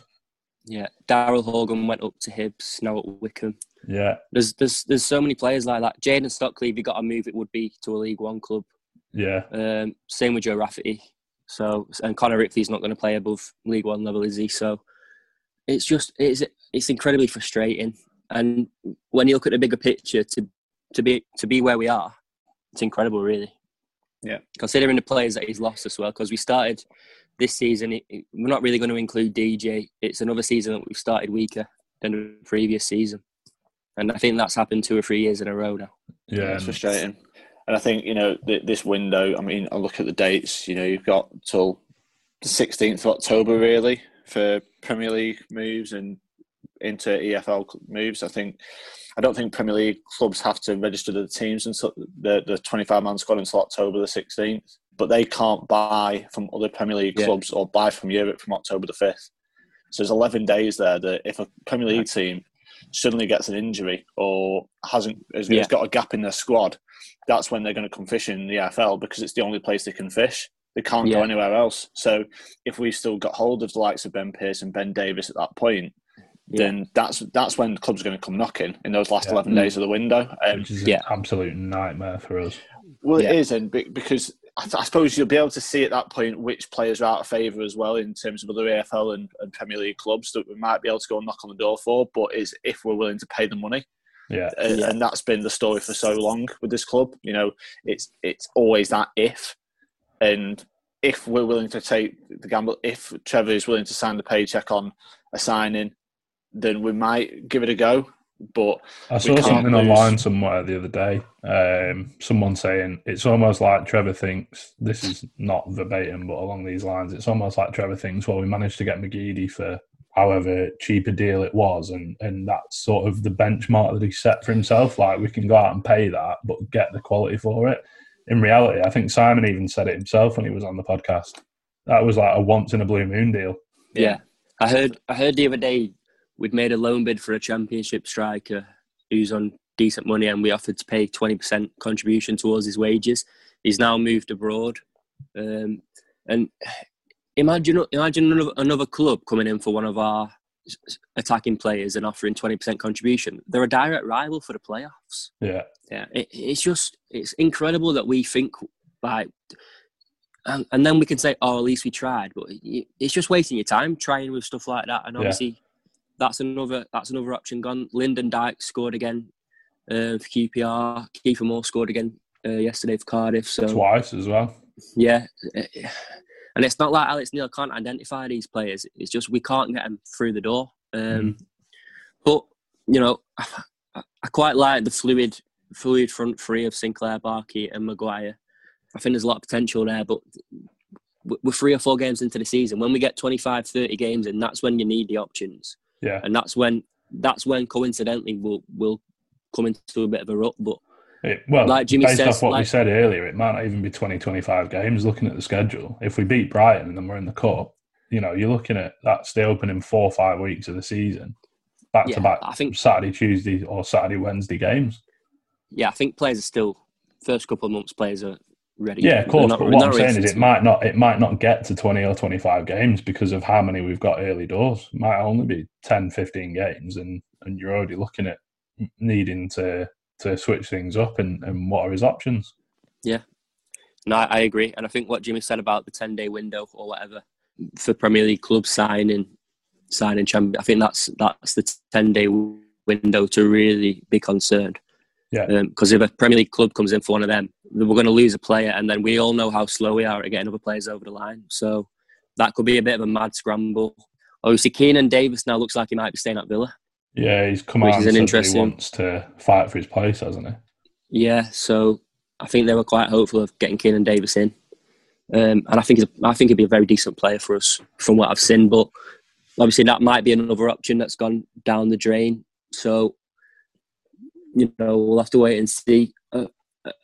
Yeah, Daryl Horgan went up to Hibs, now at Wycombe. Yeah, There's there's there's so many players like that. Jayden Stockley, if he got a move, it would be to a League One club. yeah. Um, same with Joe Rafferty. So and Connor Ripley's not going to play above League One level, is he? So it's just it's it's incredibly frustrating. And when you look at the bigger picture, to to be to be where we are, it's incredible, really. Yeah. Considering the players that he's lost as well, because we started this season, it, it, we're not really going to include DJ. It's another season that we've started weaker than the previous season, and I think that's happened two or three years in a row now. Yeah, it's frustrating. And I think you know th- this window. I mean, I look at the dates. You know, you've got till the sixteenth of October really for Premier League moves and into EFL moves. I think I don't think Premier League clubs have to register the teams until the the twenty five man squad until October the sixteenth. But they can't buy from other Premier League Yeah. clubs or buy from Europe from October the fifth. So there's eleven days there that if a Premier League team suddenly gets an injury or hasn't has, Yeah. has got a gap in their squad, that's when they're going to come fishing in the EFL because it's the only place they can fish. They can't go anywhere else. So if we still got hold of the likes of Ben Pearson and Ben Davies at that point, Yeah. then that's that's when the clubs are going to come knocking in those last Yeah. eleven Mm. days of the window. Um, which is Yeah. an absolute nightmare for us. well, Yeah. it is, and because I, I suppose you'll be able to see at that point which players are out of favour as well in terms of other EFL and, and Premier League clubs that we might be able to go and knock on the door for. But is if we're willing to pay the money. Yeah, and, Yeah. and that's been the story for so long with this club. You know, it's it's always that if, and if we're willing to take the gamble, if Trevor is willing to sign the paycheck on a signing, then we might give it a go. But I saw can't something lose. online somewhere the other day. Um, someone saying it's almost like Trevor thinks this is not verbatim, but along these lines, it's almost like Trevor thinks, well, we managed to get McGeady for however cheap a deal it was, and and that's sort of the benchmark that he set for himself. Like we can go out and pay that, but get the quality for it. In reality, I think Simon even said it himself when he was on the podcast. That was like a once in a blue moon deal. Yeah. I heard I heard the other day we'd made a loan bid for a championship striker who's on decent money and we offered to pay 20% contribution towards his wages. He's now moved abroad. Um, and imagine imagine another, another club coming in for one of our attacking players and offering 20% contribution. They're a direct rival for the playoffs. Yeah, Yeah, it, it's just it's incredible that we think like, and, and then we can say, oh, at least we tried, but it, it's just wasting your time trying with stuff like that. And Yeah. obviously, that's another that's another option gone. Lyndon Dyke scored again uh, for QPR. Kiefer Moore scored again uh, yesterday for Cardiff. So twice as well. yeah, eh, and it's not like Alex Neil can't identify these players. It's just we can't get them through the door. Um, But you know, I, I quite like the fluid, fluid front three of Sinclair, Barkey, and Maguire. I think there's a lot of potential there, but we're three or four games into the season. When we get 25, 30 games and that's when you need the options, Yeah, and that's when that's when coincidentally we'll we'll come into a bit of a rut. But It, well, Like Jimmy based says, off what we said earlier, it might not even be 20, 25 games looking at the schedule. If we beat Brighton and then we're in the Cup, you know, you're looking at that's the opening four or five weeks of the season. Back Yeah, to back I think- Saturday, Tuesday, or Saturday, Wednesday games. yeah, I think players are still first couple of months. Players are ready. Yeah, of course. Not- but what I'm saying is it might not it might not get to 20 or 25 games because of how many we've got early doors. It might only be 10, 15 games and, and you're already looking at needing to to switch things up and, and what are his options. Yeah, no, I agree, and I think what Jimmy said about the ten day window or whatever for Premier League clubs signing signing champion, I think that's that's the ten day window to really be concerned. Yeah. Um, because if a Premier League club comes in for one of them, we're going to lose a player, and then we all know how slow we are at getting other players over the line. So that could be a bit of a mad scramble. Obviously, Keinan Davis now looks like he might be staying at Villa. Yeah, he's come out and an said he wants to fight for his place, hasn't he? Yeah, so I think they were quite hopeful of getting Keinan Davis in, um, and I think I think he'd be a very decent player for us from what I've seen. But obviously, that might be another option that's gone down the drain. So you know, we'll have to wait and see. A,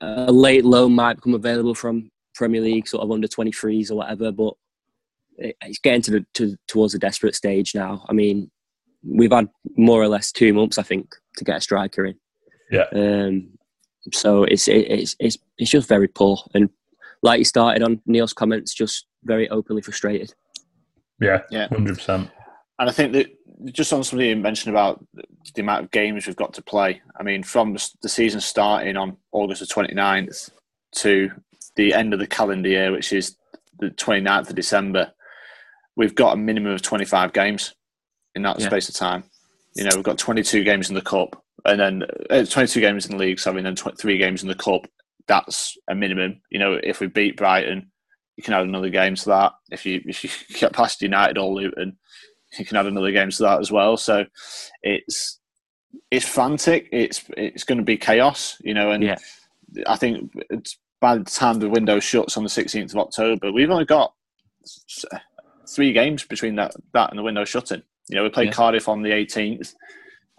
a late loan might become available from Premier League, sort of under twenty threes or whatever. But it, it's getting to the to, towards a desperate stage now. I mean, we've had more or less two months, I think, to get a striker in. Yeah. Um, so it's it's it's it's just very poor, and like you started on Neil's comments, just very openly frustrated. Yeah, Yeah. hundred percent. And I think that just on something you mentioned about the amount of games we've got to play. I mean, from the the season starting on August the 29th to the end of the calendar year, which is the 29th of December, we've got a minimum of 25 games in that Yeah. space of time. You know, we've got 22 games in the cup, and then uh, 22 games in the league, sorry, and then tw- three games in the cup. That's a minimum. You know, if we beat Brighton, you can add another game to that. If you if you get past United or Luton, you can add another game to that as well. So it's it's frantic. It's it's going to be chaos. You know, and Yeah. I think it's by the time the window shuts on the 16th of October, we've only got three games between that that and the window shutting. You know, we played Yeah. Cardiff on the 18th,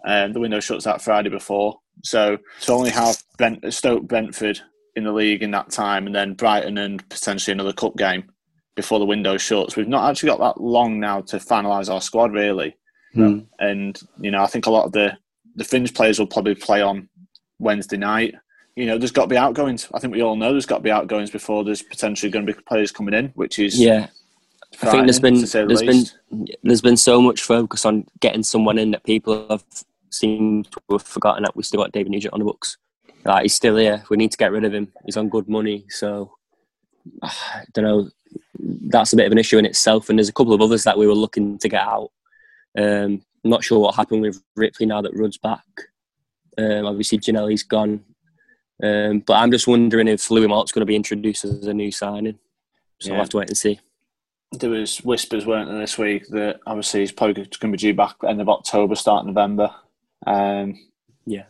and the window shuts that Friday before. So to only have Brent, Stoke Brentford in the league in that time, and then Brighton and potentially another cup game before the window shuts, we've not actually got that long now to finalise our squad really. Mm. And you know, I think a lot of the the Finns players will probably play on Wednesday night. You know, there's got to be outgoings. I think we all know there's got to be outgoings before there's potentially going to be players coming in, which is Yeah, I think there's been to say the there's least. been there's been so much focus on getting someone in that people have seemed to have forgotten that we still got David Nugent on the books. Like he's still here. We need to get rid of him. He's on good money, so I don't know. That's a bit of an issue in itself. And there's a couple of others that we were looking to get out. Um, not sure what happened with Ripley now that Rudd's back. Um, obviously, Ginnelly's gone. Um, but I'm just wondering if Louis Moult's going to be introduced as a new signing. So Yeah. we'll have to wait and see. There was whispers, weren't there, this week that obviously he's probably going to be due back end of October, start November. Um, Yeah.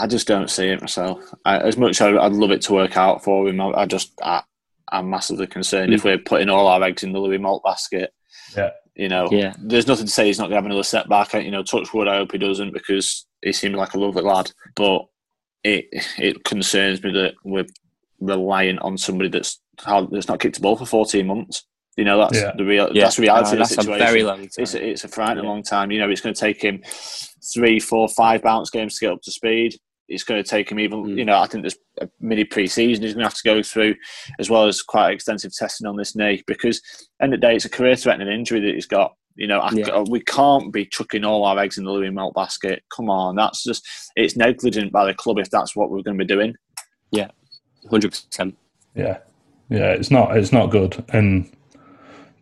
I just don't see it myself. I, as much as I'd love it to work out for him, I, I just I, I'm massively concerned if we're putting all our eggs in the Louis Moult basket. Yeah. You know, Yeah. there's nothing to say he's not going to have another setback. You know, touch wood, I hope he doesn't because he seems like a lovely lad. But it it concerns me that we're reliant on somebody that's that's not kicked a ball for 14 months. You know, that's Yeah. the real. Yeah. That's the reality Uh, of the that's a very long time. It's a, it's a frightening Yeah. long time. You know, it's going to take him three, four, five bounce games to get up to speed. It's going to take him even, Mm. you know, I think there's a mini pre-season he's going to have to go through, as well as quite extensive testing on this knee. Because end of the day, it's a career-threatening injury that he's got. You know, I, Yeah. we can't be chucking all our eggs in the Louis Moult basket. Come on, that's just it's negligent by the club if that's what we're going to be doing. Yeah, Hundred percent. Yeah, yeah, it's not it's not good, and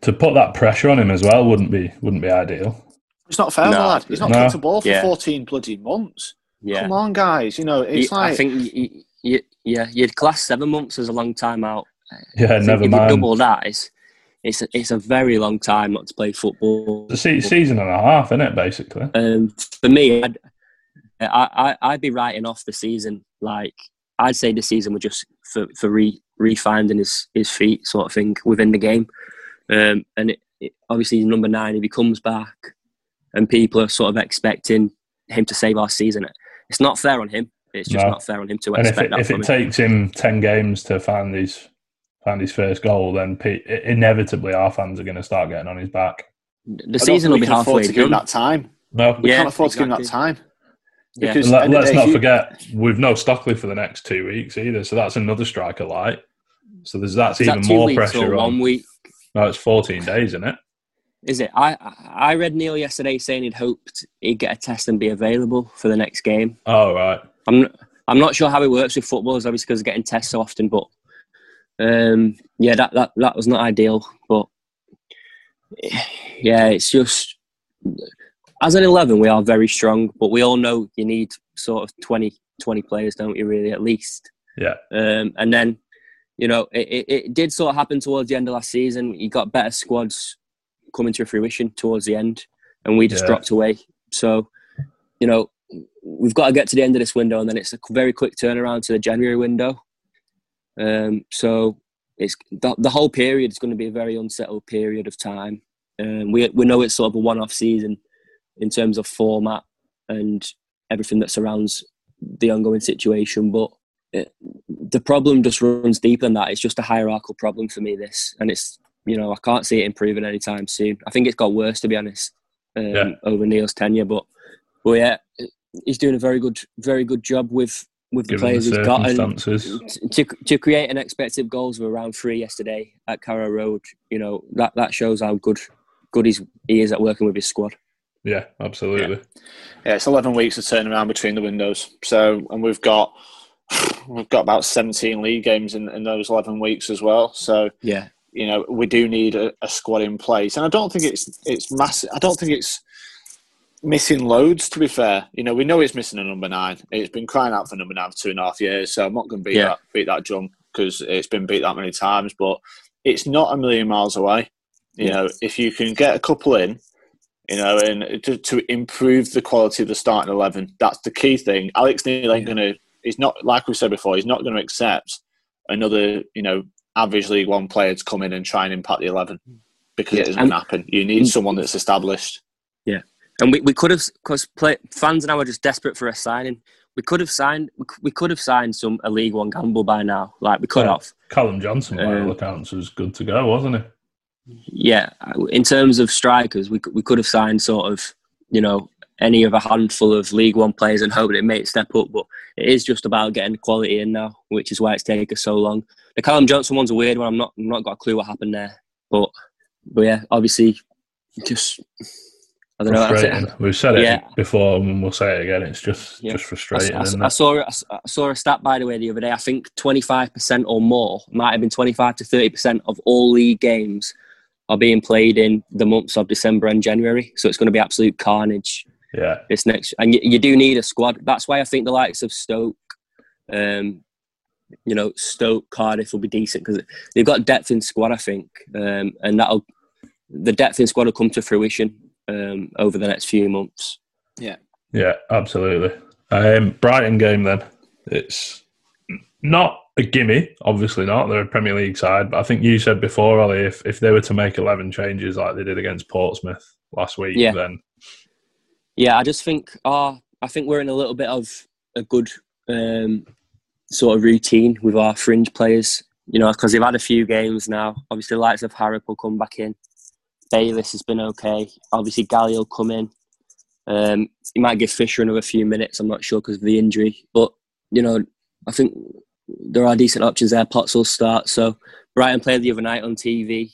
to put that pressure on him as well wouldn't be wouldn't be ideal. It's not fair, No. lad. He's not No. kicked a ball for Yeah. 14 bloody months. Yeah. Come on, guys. You know, it's You- like I think you, you, yeah, you'd class seven months as a long time out. Yeah, I think never if you mind. double that, it's it's a, it's a very long time not to play football. It's a season and a half, isn't it? Basically. Um, for me, I'd, I, I I'd be writing off the season. Like I'd say the season was just for for re refinding his his feet, sort of thing within the game. Um, and it, it, obviously, he's number nine. If he comes back, and people are sort of expecting him to save our season, it's not fair on him. It's just No. not fair on him to And if expect it, that if from it him. takes him ten games to find his find his first goal, then pe- inevitably our fans are going to start getting on his back. the season will be can afford halfway to give him done. that time. No, We Yeah, can't afford to give him that time. Yeah. Because And let, end of us day, not you- forget we've no Stockley for the next two weeks either, so that's another striker light. So there's that's Is even that two more weeks pressure or on. one week? No, it's 14 days, isn't it? Is it? I I read Neil yesterday saying he'd hoped he'd get a test and be available for the next game. Oh right. I'm not, I'm not sure how it works with footballers, obviously because they're getting tests so often. But um, yeah, that, that that was not ideal. But yeah, it's just as an eleven, we are very strong, but we all know you need sort of 20, 20 players, don't you? Really, at least. Yeah. Um, and then, you know, it, it, it did sort of happen towards the end of last season. You got better squads coming to fruition towards the end, and we just Yeah. dropped away. So, you know, we've got to get to the end of this window, and then it's a very quick turnaround to the January window. Um, so it's the, the whole period is going to be a very unsettled period of time. Um, we we know it's sort of a one-off season in terms of format and everything that surrounds the ongoing situation, but it, the problem just runs deeper than that. It's just a hierarchical problem for me. This and it's you know I can't see it improving anytime soon. I think it's got worse to be honest um, Yeah. over Neil's tenure, but but yeah, he's doing a very good very good job with with the Given the players he's got and to to create an expected goals of around three yesterday at Carrow Road. You know that that shows how good good he's, he is at working with his squad. Yeah, absolutely. Yeah, it's eleven weeks to turn around between the windows. So, and we've got we've got about seventeen league games in, in those eleven weeks as well. So, Yeah, you know, we do need a, a squad in place, and I don't think it's it's massive. I don't think it's missing loads. To be fair, you know, we know it's missing a number nine. It's been crying out for number nine for two and a half years. So I'm not going to beat Yeah. that beat that drum because it's been beat that many times. But it's not a million miles away. You Yeah. know, if you can get a couple in, you know, and to, to improve the quality of the starting eleven, that's the key thing. Alex Neil ain't going to. He's not like we said before. He's not going to accept another, you know, average League One player to come in and try and impact the eleven because Yeah. it isn't And- happen. You need someone that's established. Yeah, and we, we could have because play, fans now are just desperate for a signing. We could have signed. We, could have signed some a League One gamble by now. Like we could Yeah. have. Callum Johnson, by Um, all accounts, was good to go, wasn't he? Yeah. In terms of strikers, we we could have signed sort of you know any of a handful of League One players and hope that it may step up. But it is just about getting the quality in now, which is why it's taken us so long. The Callum Johnson one's a weird one. I'm not I'm not got a clue what happened there. But but yeah, obviously, just I don't know. I. We've said it Yeah. before, and we'll say it again. It's just Yeah. just frustrating. I- I it? saw I saw a stat by the way the other day. I think twenty five percent or more might have been twenty five to thirty percent of all league games are being played in the months of December and January. So it's going to be absolute carnage yeah, this next. And you, you do need a squad. That's why I think the likes of Stoke, um, you know, Stoke, Cardiff will be decent because they've got depth in squad. I think, um, and that'll the depth in squad will come to fruition um, over the next few months. yeah, Yeah, absolutely. Um, Brighton game then. It's not a gimme, obviously not. They're a Premier League side, but I think you said before, Ollie, if if they were to make eleven changes like they did against Portsmouth last week, Yeah. then Yeah, I just think oh, I think we're in a little bit of a good um, sort of routine with our fringe players. You know, because they've had a few games now. Obviously, the likes of Harrop will come back in. Bayliss has been okay. Obviously, Galley will come in. Um, he might give Fisher another few minutes. I'm not sure because of the injury, but you know, I think there are decent options there. Potts will start. So Brighton played the other night on TV.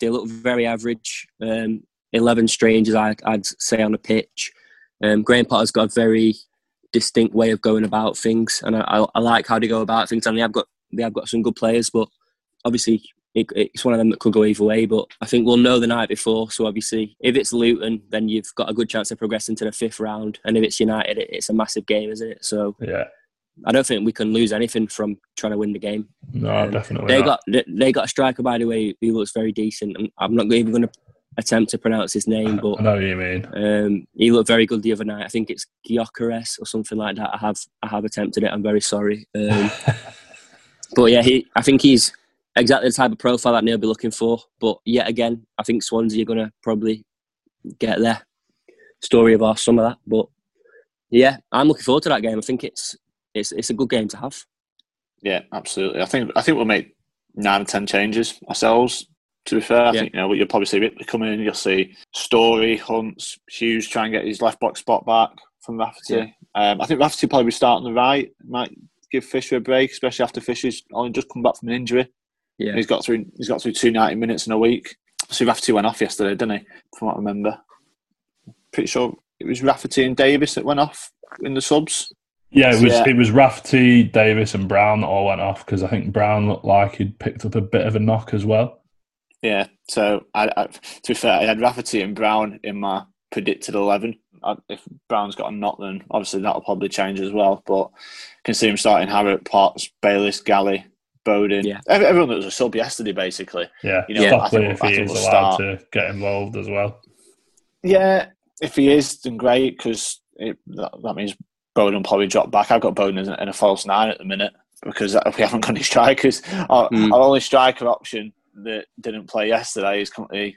They look very average. Um, Eleven strangers, I, I'd say, on the pitch. Um, Graham Potter's got a very distinct way of going about things, and I, I, I like how they go about things. And they have got they have got some good players, but obviously it, it's one of them that could go either way. But I think we'll know the night before. So obviously, if it's Luton, then you've got a good chance of progressing to the fifth round, and if it's United, it, it's a massive game, isn't it? So yeah, I don't think we can lose anything from trying to win the game. no, Um, definitely They not. got they, they got a striker by the way who looks very decent. and I'm not even going to attempt to pronounce his name, but I know what you mean. um, he looked very good the other night. I think it's Gyökeres or something like that. I have I have attempted it. I'm very sorry. Um, but yeah, he I think he's exactly the type of profile that they'll be looking for. But yet again, I think Swansea are going to probably get their story of our some of that. But yeah, I'm looking forward to that game. I think it's it's it's a good game to have. Yeah, absolutely. I think I think we'll make nine or ten changes ourselves. To be fair, I Yeah. think you know you'll probably see Ripley come in. You'll see Storey, Hunts, Hughes try and get his left box spot back from Rafferty. Um, I think Rafferty will probably be starting the right. Might give Fisher a break, especially after Fisher's only just come back from an injury. Yeah, He's got through he's got through two ninety minutes in a week. So Rafferty went off yesterday, didn't he? From what I remember. Pretty sure it was Rafferty and Davis that went off in the subs. Yeah, it was Yeah. it was Rafferty, Davis, and Brown that all went off because I think Brown looked like he'd picked up a bit of a knock as well. Yeah, so I, I, to be fair, I had Rafferty and Brown in my predicted 11. If Brown's got a knock, then obviously that'll probably change as well. But can see him starting Harrop, Potts, Bayliss, Galley, Bowden. Yeah. Everyone that was a sub yesterday, basically. Yeah, You know, Yeah. I Stockley think- if I he think is we'll allowed start. to get involved as well. Yeah, if he is, then great, because that, that means Bowden will probably drop back. I've got Bowden in a, in a false nine at the minute because we haven't got any strikers. Our, Mm. our only striker option that didn't play yesterday is currently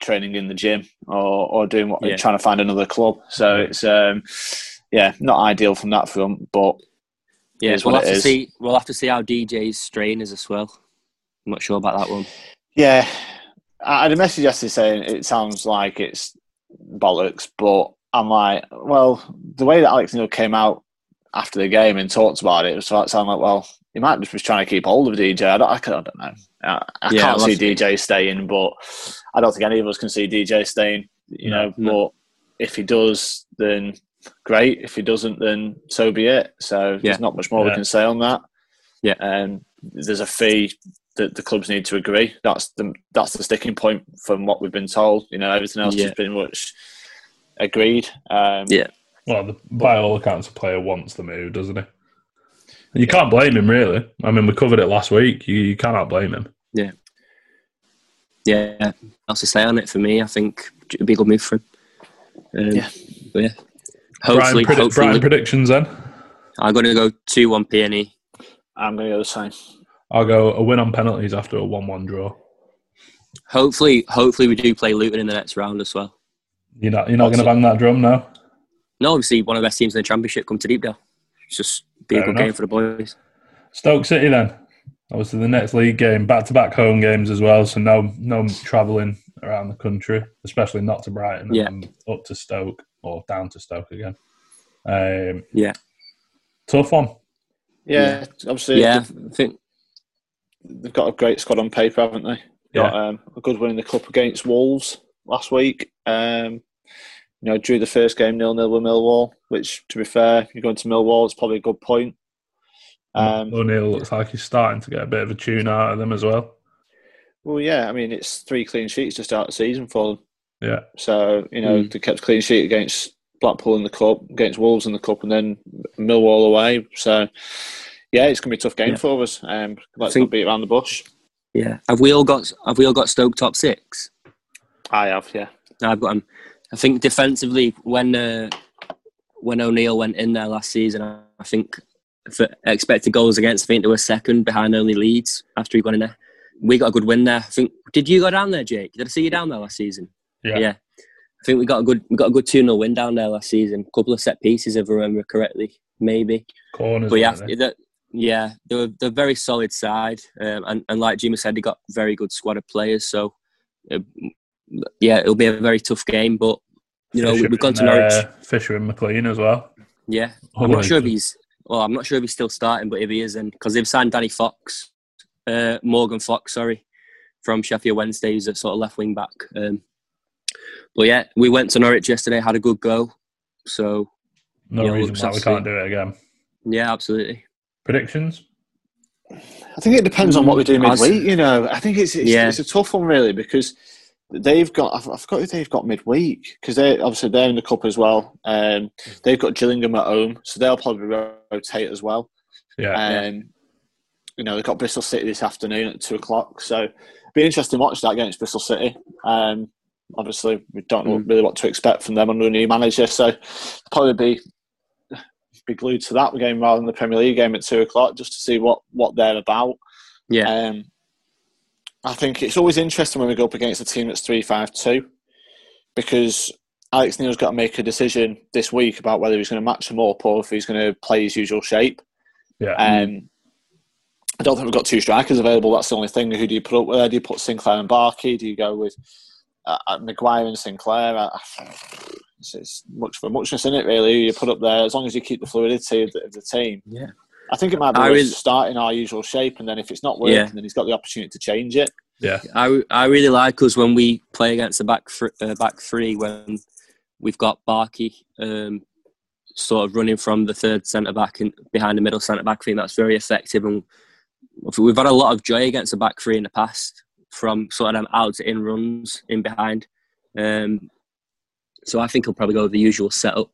training in the gym or, or doing what Yeah. trying to find another club. So Yeah. it's um, yeah, not ideal from that front, but yeah. We'll have to is. see. We'll have to see how DJ's strain is as well. I'm not sure about that one. Yeah, I had a message yesterday saying it sounds like it's bollocks, but I'm like, well, the way that Alex Neil came out after the game and talked about it, it was sound like, well, he might just be trying to keep hold of DJ. I don't, I, can- I don't know. I, I Yeah, can't see that's- DJ staying, but I don't think any of us can see DJ staying. You know, No. but if he does, then great. If he doesn't, then so be it. So Yeah. there's not much more we can say on that. Yeah. Um, there's a fee that the clubs need to agree. That's the that's the sticking point from what we've been told. You know, everything else Yeah. has been much agreed. Um, Yeah. Well, the, by all accounts, the player wants the move, doesn't he? You can't blame him, really. I mean, we covered it last week. You, you cannot blame him. Yeah, Yeah. else to say on it for me. I think it'd be a good move for him. Um, Yeah. But yeah. Hopefully, Brighton, predi- hopefully Brighton predictions then. I'm going to go 2 1 PNE. I'm going to go the same. I'll go a win on penalties after a one-one draw. Hopefully, hopefully we do play Luton in the next round as well. You're not. You're not going to bang that drum, no. No, obviously, one of the best teams in the Championship come to Deepdale. It's just be a good enough. game for the boys. Stoke City then. Obviously, the next league game, back-to-back home games as well. So no, no travelling around the country, especially not to Brighton. Yeah. and up to Stoke or down to Stoke again. Um, Yeah. tough one. Yeah, obviously Yeah, I think they've got a great squad on paper, haven't they? Got um, a good win in the cup against Wolves last week. Um, you know, drew the first game nil nil with Millwall, which, to be fair, you're going to Millwall, it's probably a good point. Um, O'Neill looks like he's starting to get a bit of a tune out of them as well. well, yeah, I mean, it's three clean sheets to start the season for them. Yeah, So, you know, they kept a clean sheet against Blackpool in the Cup, against Wolves in the Cup, and then Millwall away. So, yeah, it's going to be a tough game Yeah. for us. Um, let's think- not beat around the bush. yeah. Have we all got Have we all got Stoke top six? I have, yeah. No, I've got him. I think defensively, when uh, when O'Neill went in there last season, I think for expected goals against, I think they were second behind only Leeds after he got in there. We got a good win there. I think. Did you go down there, Jake? Did I see you down there last season? yeah, Yeah. I think we got a good we got a good two 0 win down there last season. A couple of set pieces, if I remember correctly, maybe. Corners. But yeah, that, yeah, they're they're very solid side, um, and and like Jimmy said, they got very good squad of players. So, uh, yeah, it'll be a very tough game. But you know, we, Fisher we've gone to Norwich. uh, Fisher and McLean as well. yeah, I'm not sure if he's well. I'm not sure if he's still starting, but if he is, then because they've signed Danny Fox, uh, Morgan Fox, sorry, from Sheffield Wednesday, who's a sort of left wing back. Um, but yeah, we went to Norwich yesterday, had a good go. So No Yeah, reason why we can't do it again. yeah, absolutely. Predictions? I think it depends on what we do midweek. You know, I think it's it's, Yeah. it's a tough one really because they've got I forgot who they've got midweek because they obviously they're in the cup as well. Um, they've got Gillingham at home, so they'll probably rotate as well. Yeah. Um, you know, they've got Bristol City this afternoon at two o'clock, so be interesting to watch that against Bristol City. Um, obviously, we don't know Mm. really what to expect from them under a new manager, so probably be be glued to that game rather than the Premier League game at two o'clock just to see what what they're about. Yeah, Um, I think it's always interesting when we go up against a team that's three five two, because Alex Neil's got to make a decision this week about whether he's going to match them up or if he's going to play his usual shape. yeah. Um, I don't think we've got two strikers available. That's the only thing. Who do you put up there? Do you put Sinclair and Barkey? Do you go with uh, uh, Maguire and Sinclair? Uh, it's, it's much for muchness in it, really. who You put up there as long as you keep the fluidity of the, of the team. yeah. I think it might be I worth really- starting our usual shape, and then if it's not working, Yeah. then he's got the opportunity to change it. yeah. I, I really like us when we play against the back fr- uh, back three when we've got Barkey um, sort of running from the third centre back and behind the middle centre back. I think that's very effective, and we've had a lot of joy against the back three in the past from sort of them out to in runs in behind. Um, so I think he'll probably go with the usual setup.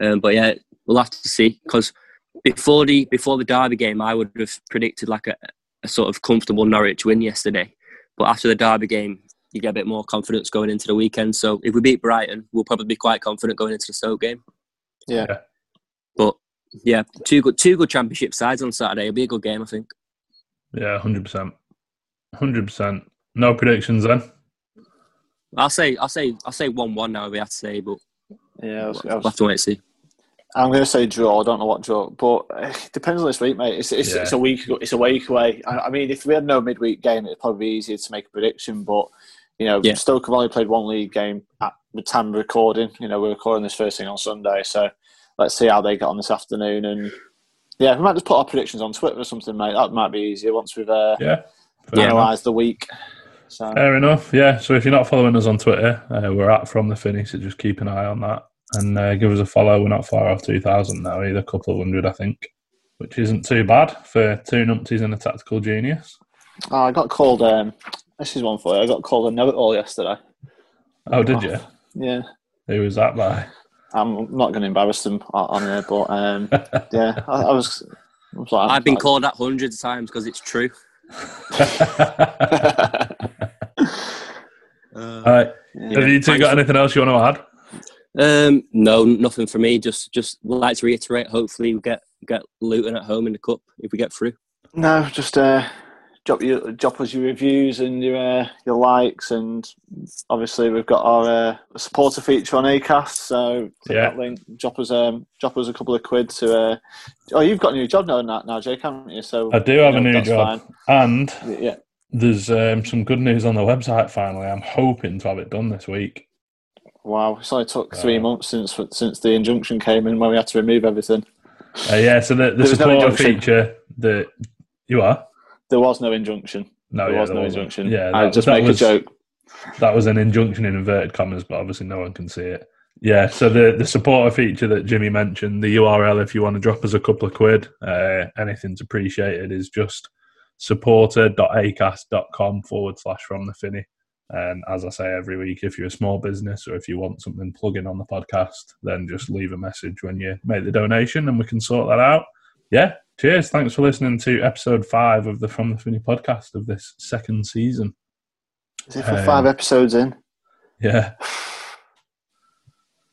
Um, but yeah, we'll have to see because before the before the derby game, I would have predicted like a, a sort of comfortable Norwich win yesterday. But after the derby game, you get a bit more confidence going into the weekend. So if we beat Brighton, we'll probably be quite confident going into the Stoke game. Yeah. Yeah. But yeah, two good two good championship sides on Saturday. It'll be a good game, I think. Yeah, hundred percent, hundred percent. No predictions then. I'll say I'll say I'll say one one now. if We have to say, but Yeah, I was, I we'll have to wait and see. I'm going to say draw. I don't know what draw, but uh, it depends on this week, mate. It's it's, Yeah. it's a week. It's a week away. I, I mean, if we had no midweek game, it'd probably be easier to make a prediction. But you know, Yeah. Stoke have only played one league game at the time of recording. You know, we're recording this first thing on Sunday, so let's see how they get on this afternoon. And yeah, we might just put our predictions on Twitter or something, mate. That might be easier once we've uh, Yeah. Analysed the week. So Fair enough. Yeah. So if you're not following us on Twitter, uh, we're at from the finny. So just keep an eye on that and uh, give us a follow. We're not far off 2,000 now, either a couple of hundred, I think, which isn't too bad for two numpties and a tactical genius. oh, I got called. Um, this is one for you. I got called a know-it-all yesterday. Oh, did you? Yeah. Who was that by? I'm not going to embarrass them on here, but um, yeah, I, I was. I was like, I've been called that hundreds of times because it's true. All right. Have you two Thanks got anything else you want to add? Um, no, nothing for me. Just, just would like to reiterate. Hopefully, we get get Luton at home in the cup if we get through. No, just uh, drop your drop us your reviews and your uh, your likes, and obviously we've got our uh, supporter feature on Acast. So Yeah. that link, drop us um, drop us a couple of quid to. Uh, oh, you've got a new job now, now, now Jake, haven't you? So I do have you a new job. fine. And Yeah. there's um, some good news on the website finally. I'm hoping to have it done this week. Wow, it's only took three Uh, months since since the injunction came in when we had to remove everything. Uh, yeah, so the, the There no supporter feature that you are? There was no injunction. No, there yeah, was no wasn't. injunction. Yeah, I just make was- a joke. That was an injunction in inverted commas, but obviously no one can see it. Yeah, so the, the supporter feature that Jimmy mentioned, the URL, if you want to drop us a couple of quid, uh, anything's appreciated, is just supporter.acast.com forward slash from the finny. And as I say every week, if you're a small business or if you want something plug in on the podcast, then just leave a message when you make the donation and we can sort that out. Yeah, cheers. Thanks for listening to episode five of the From the Finny podcast of this second season. Is it for um, five episodes in? Yeah.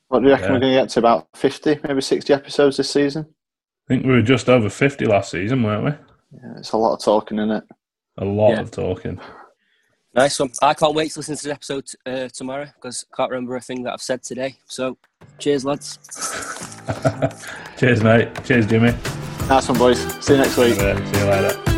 What do you reckon yeah. we're going to get to? About 50, maybe 60 episodes this season? I think we were just over 50 last season, weren't we? Yeah, it's a lot of talking, isn't it? A lot Yeah. of talking. Nice one. I can't wait to listen to the episode uh, tomorrow because I can't remember a thing that I've said today. So, cheers, lads. Cheers, mate. Cheers, Jimmy. Nice one, boys. See you next week. See you later.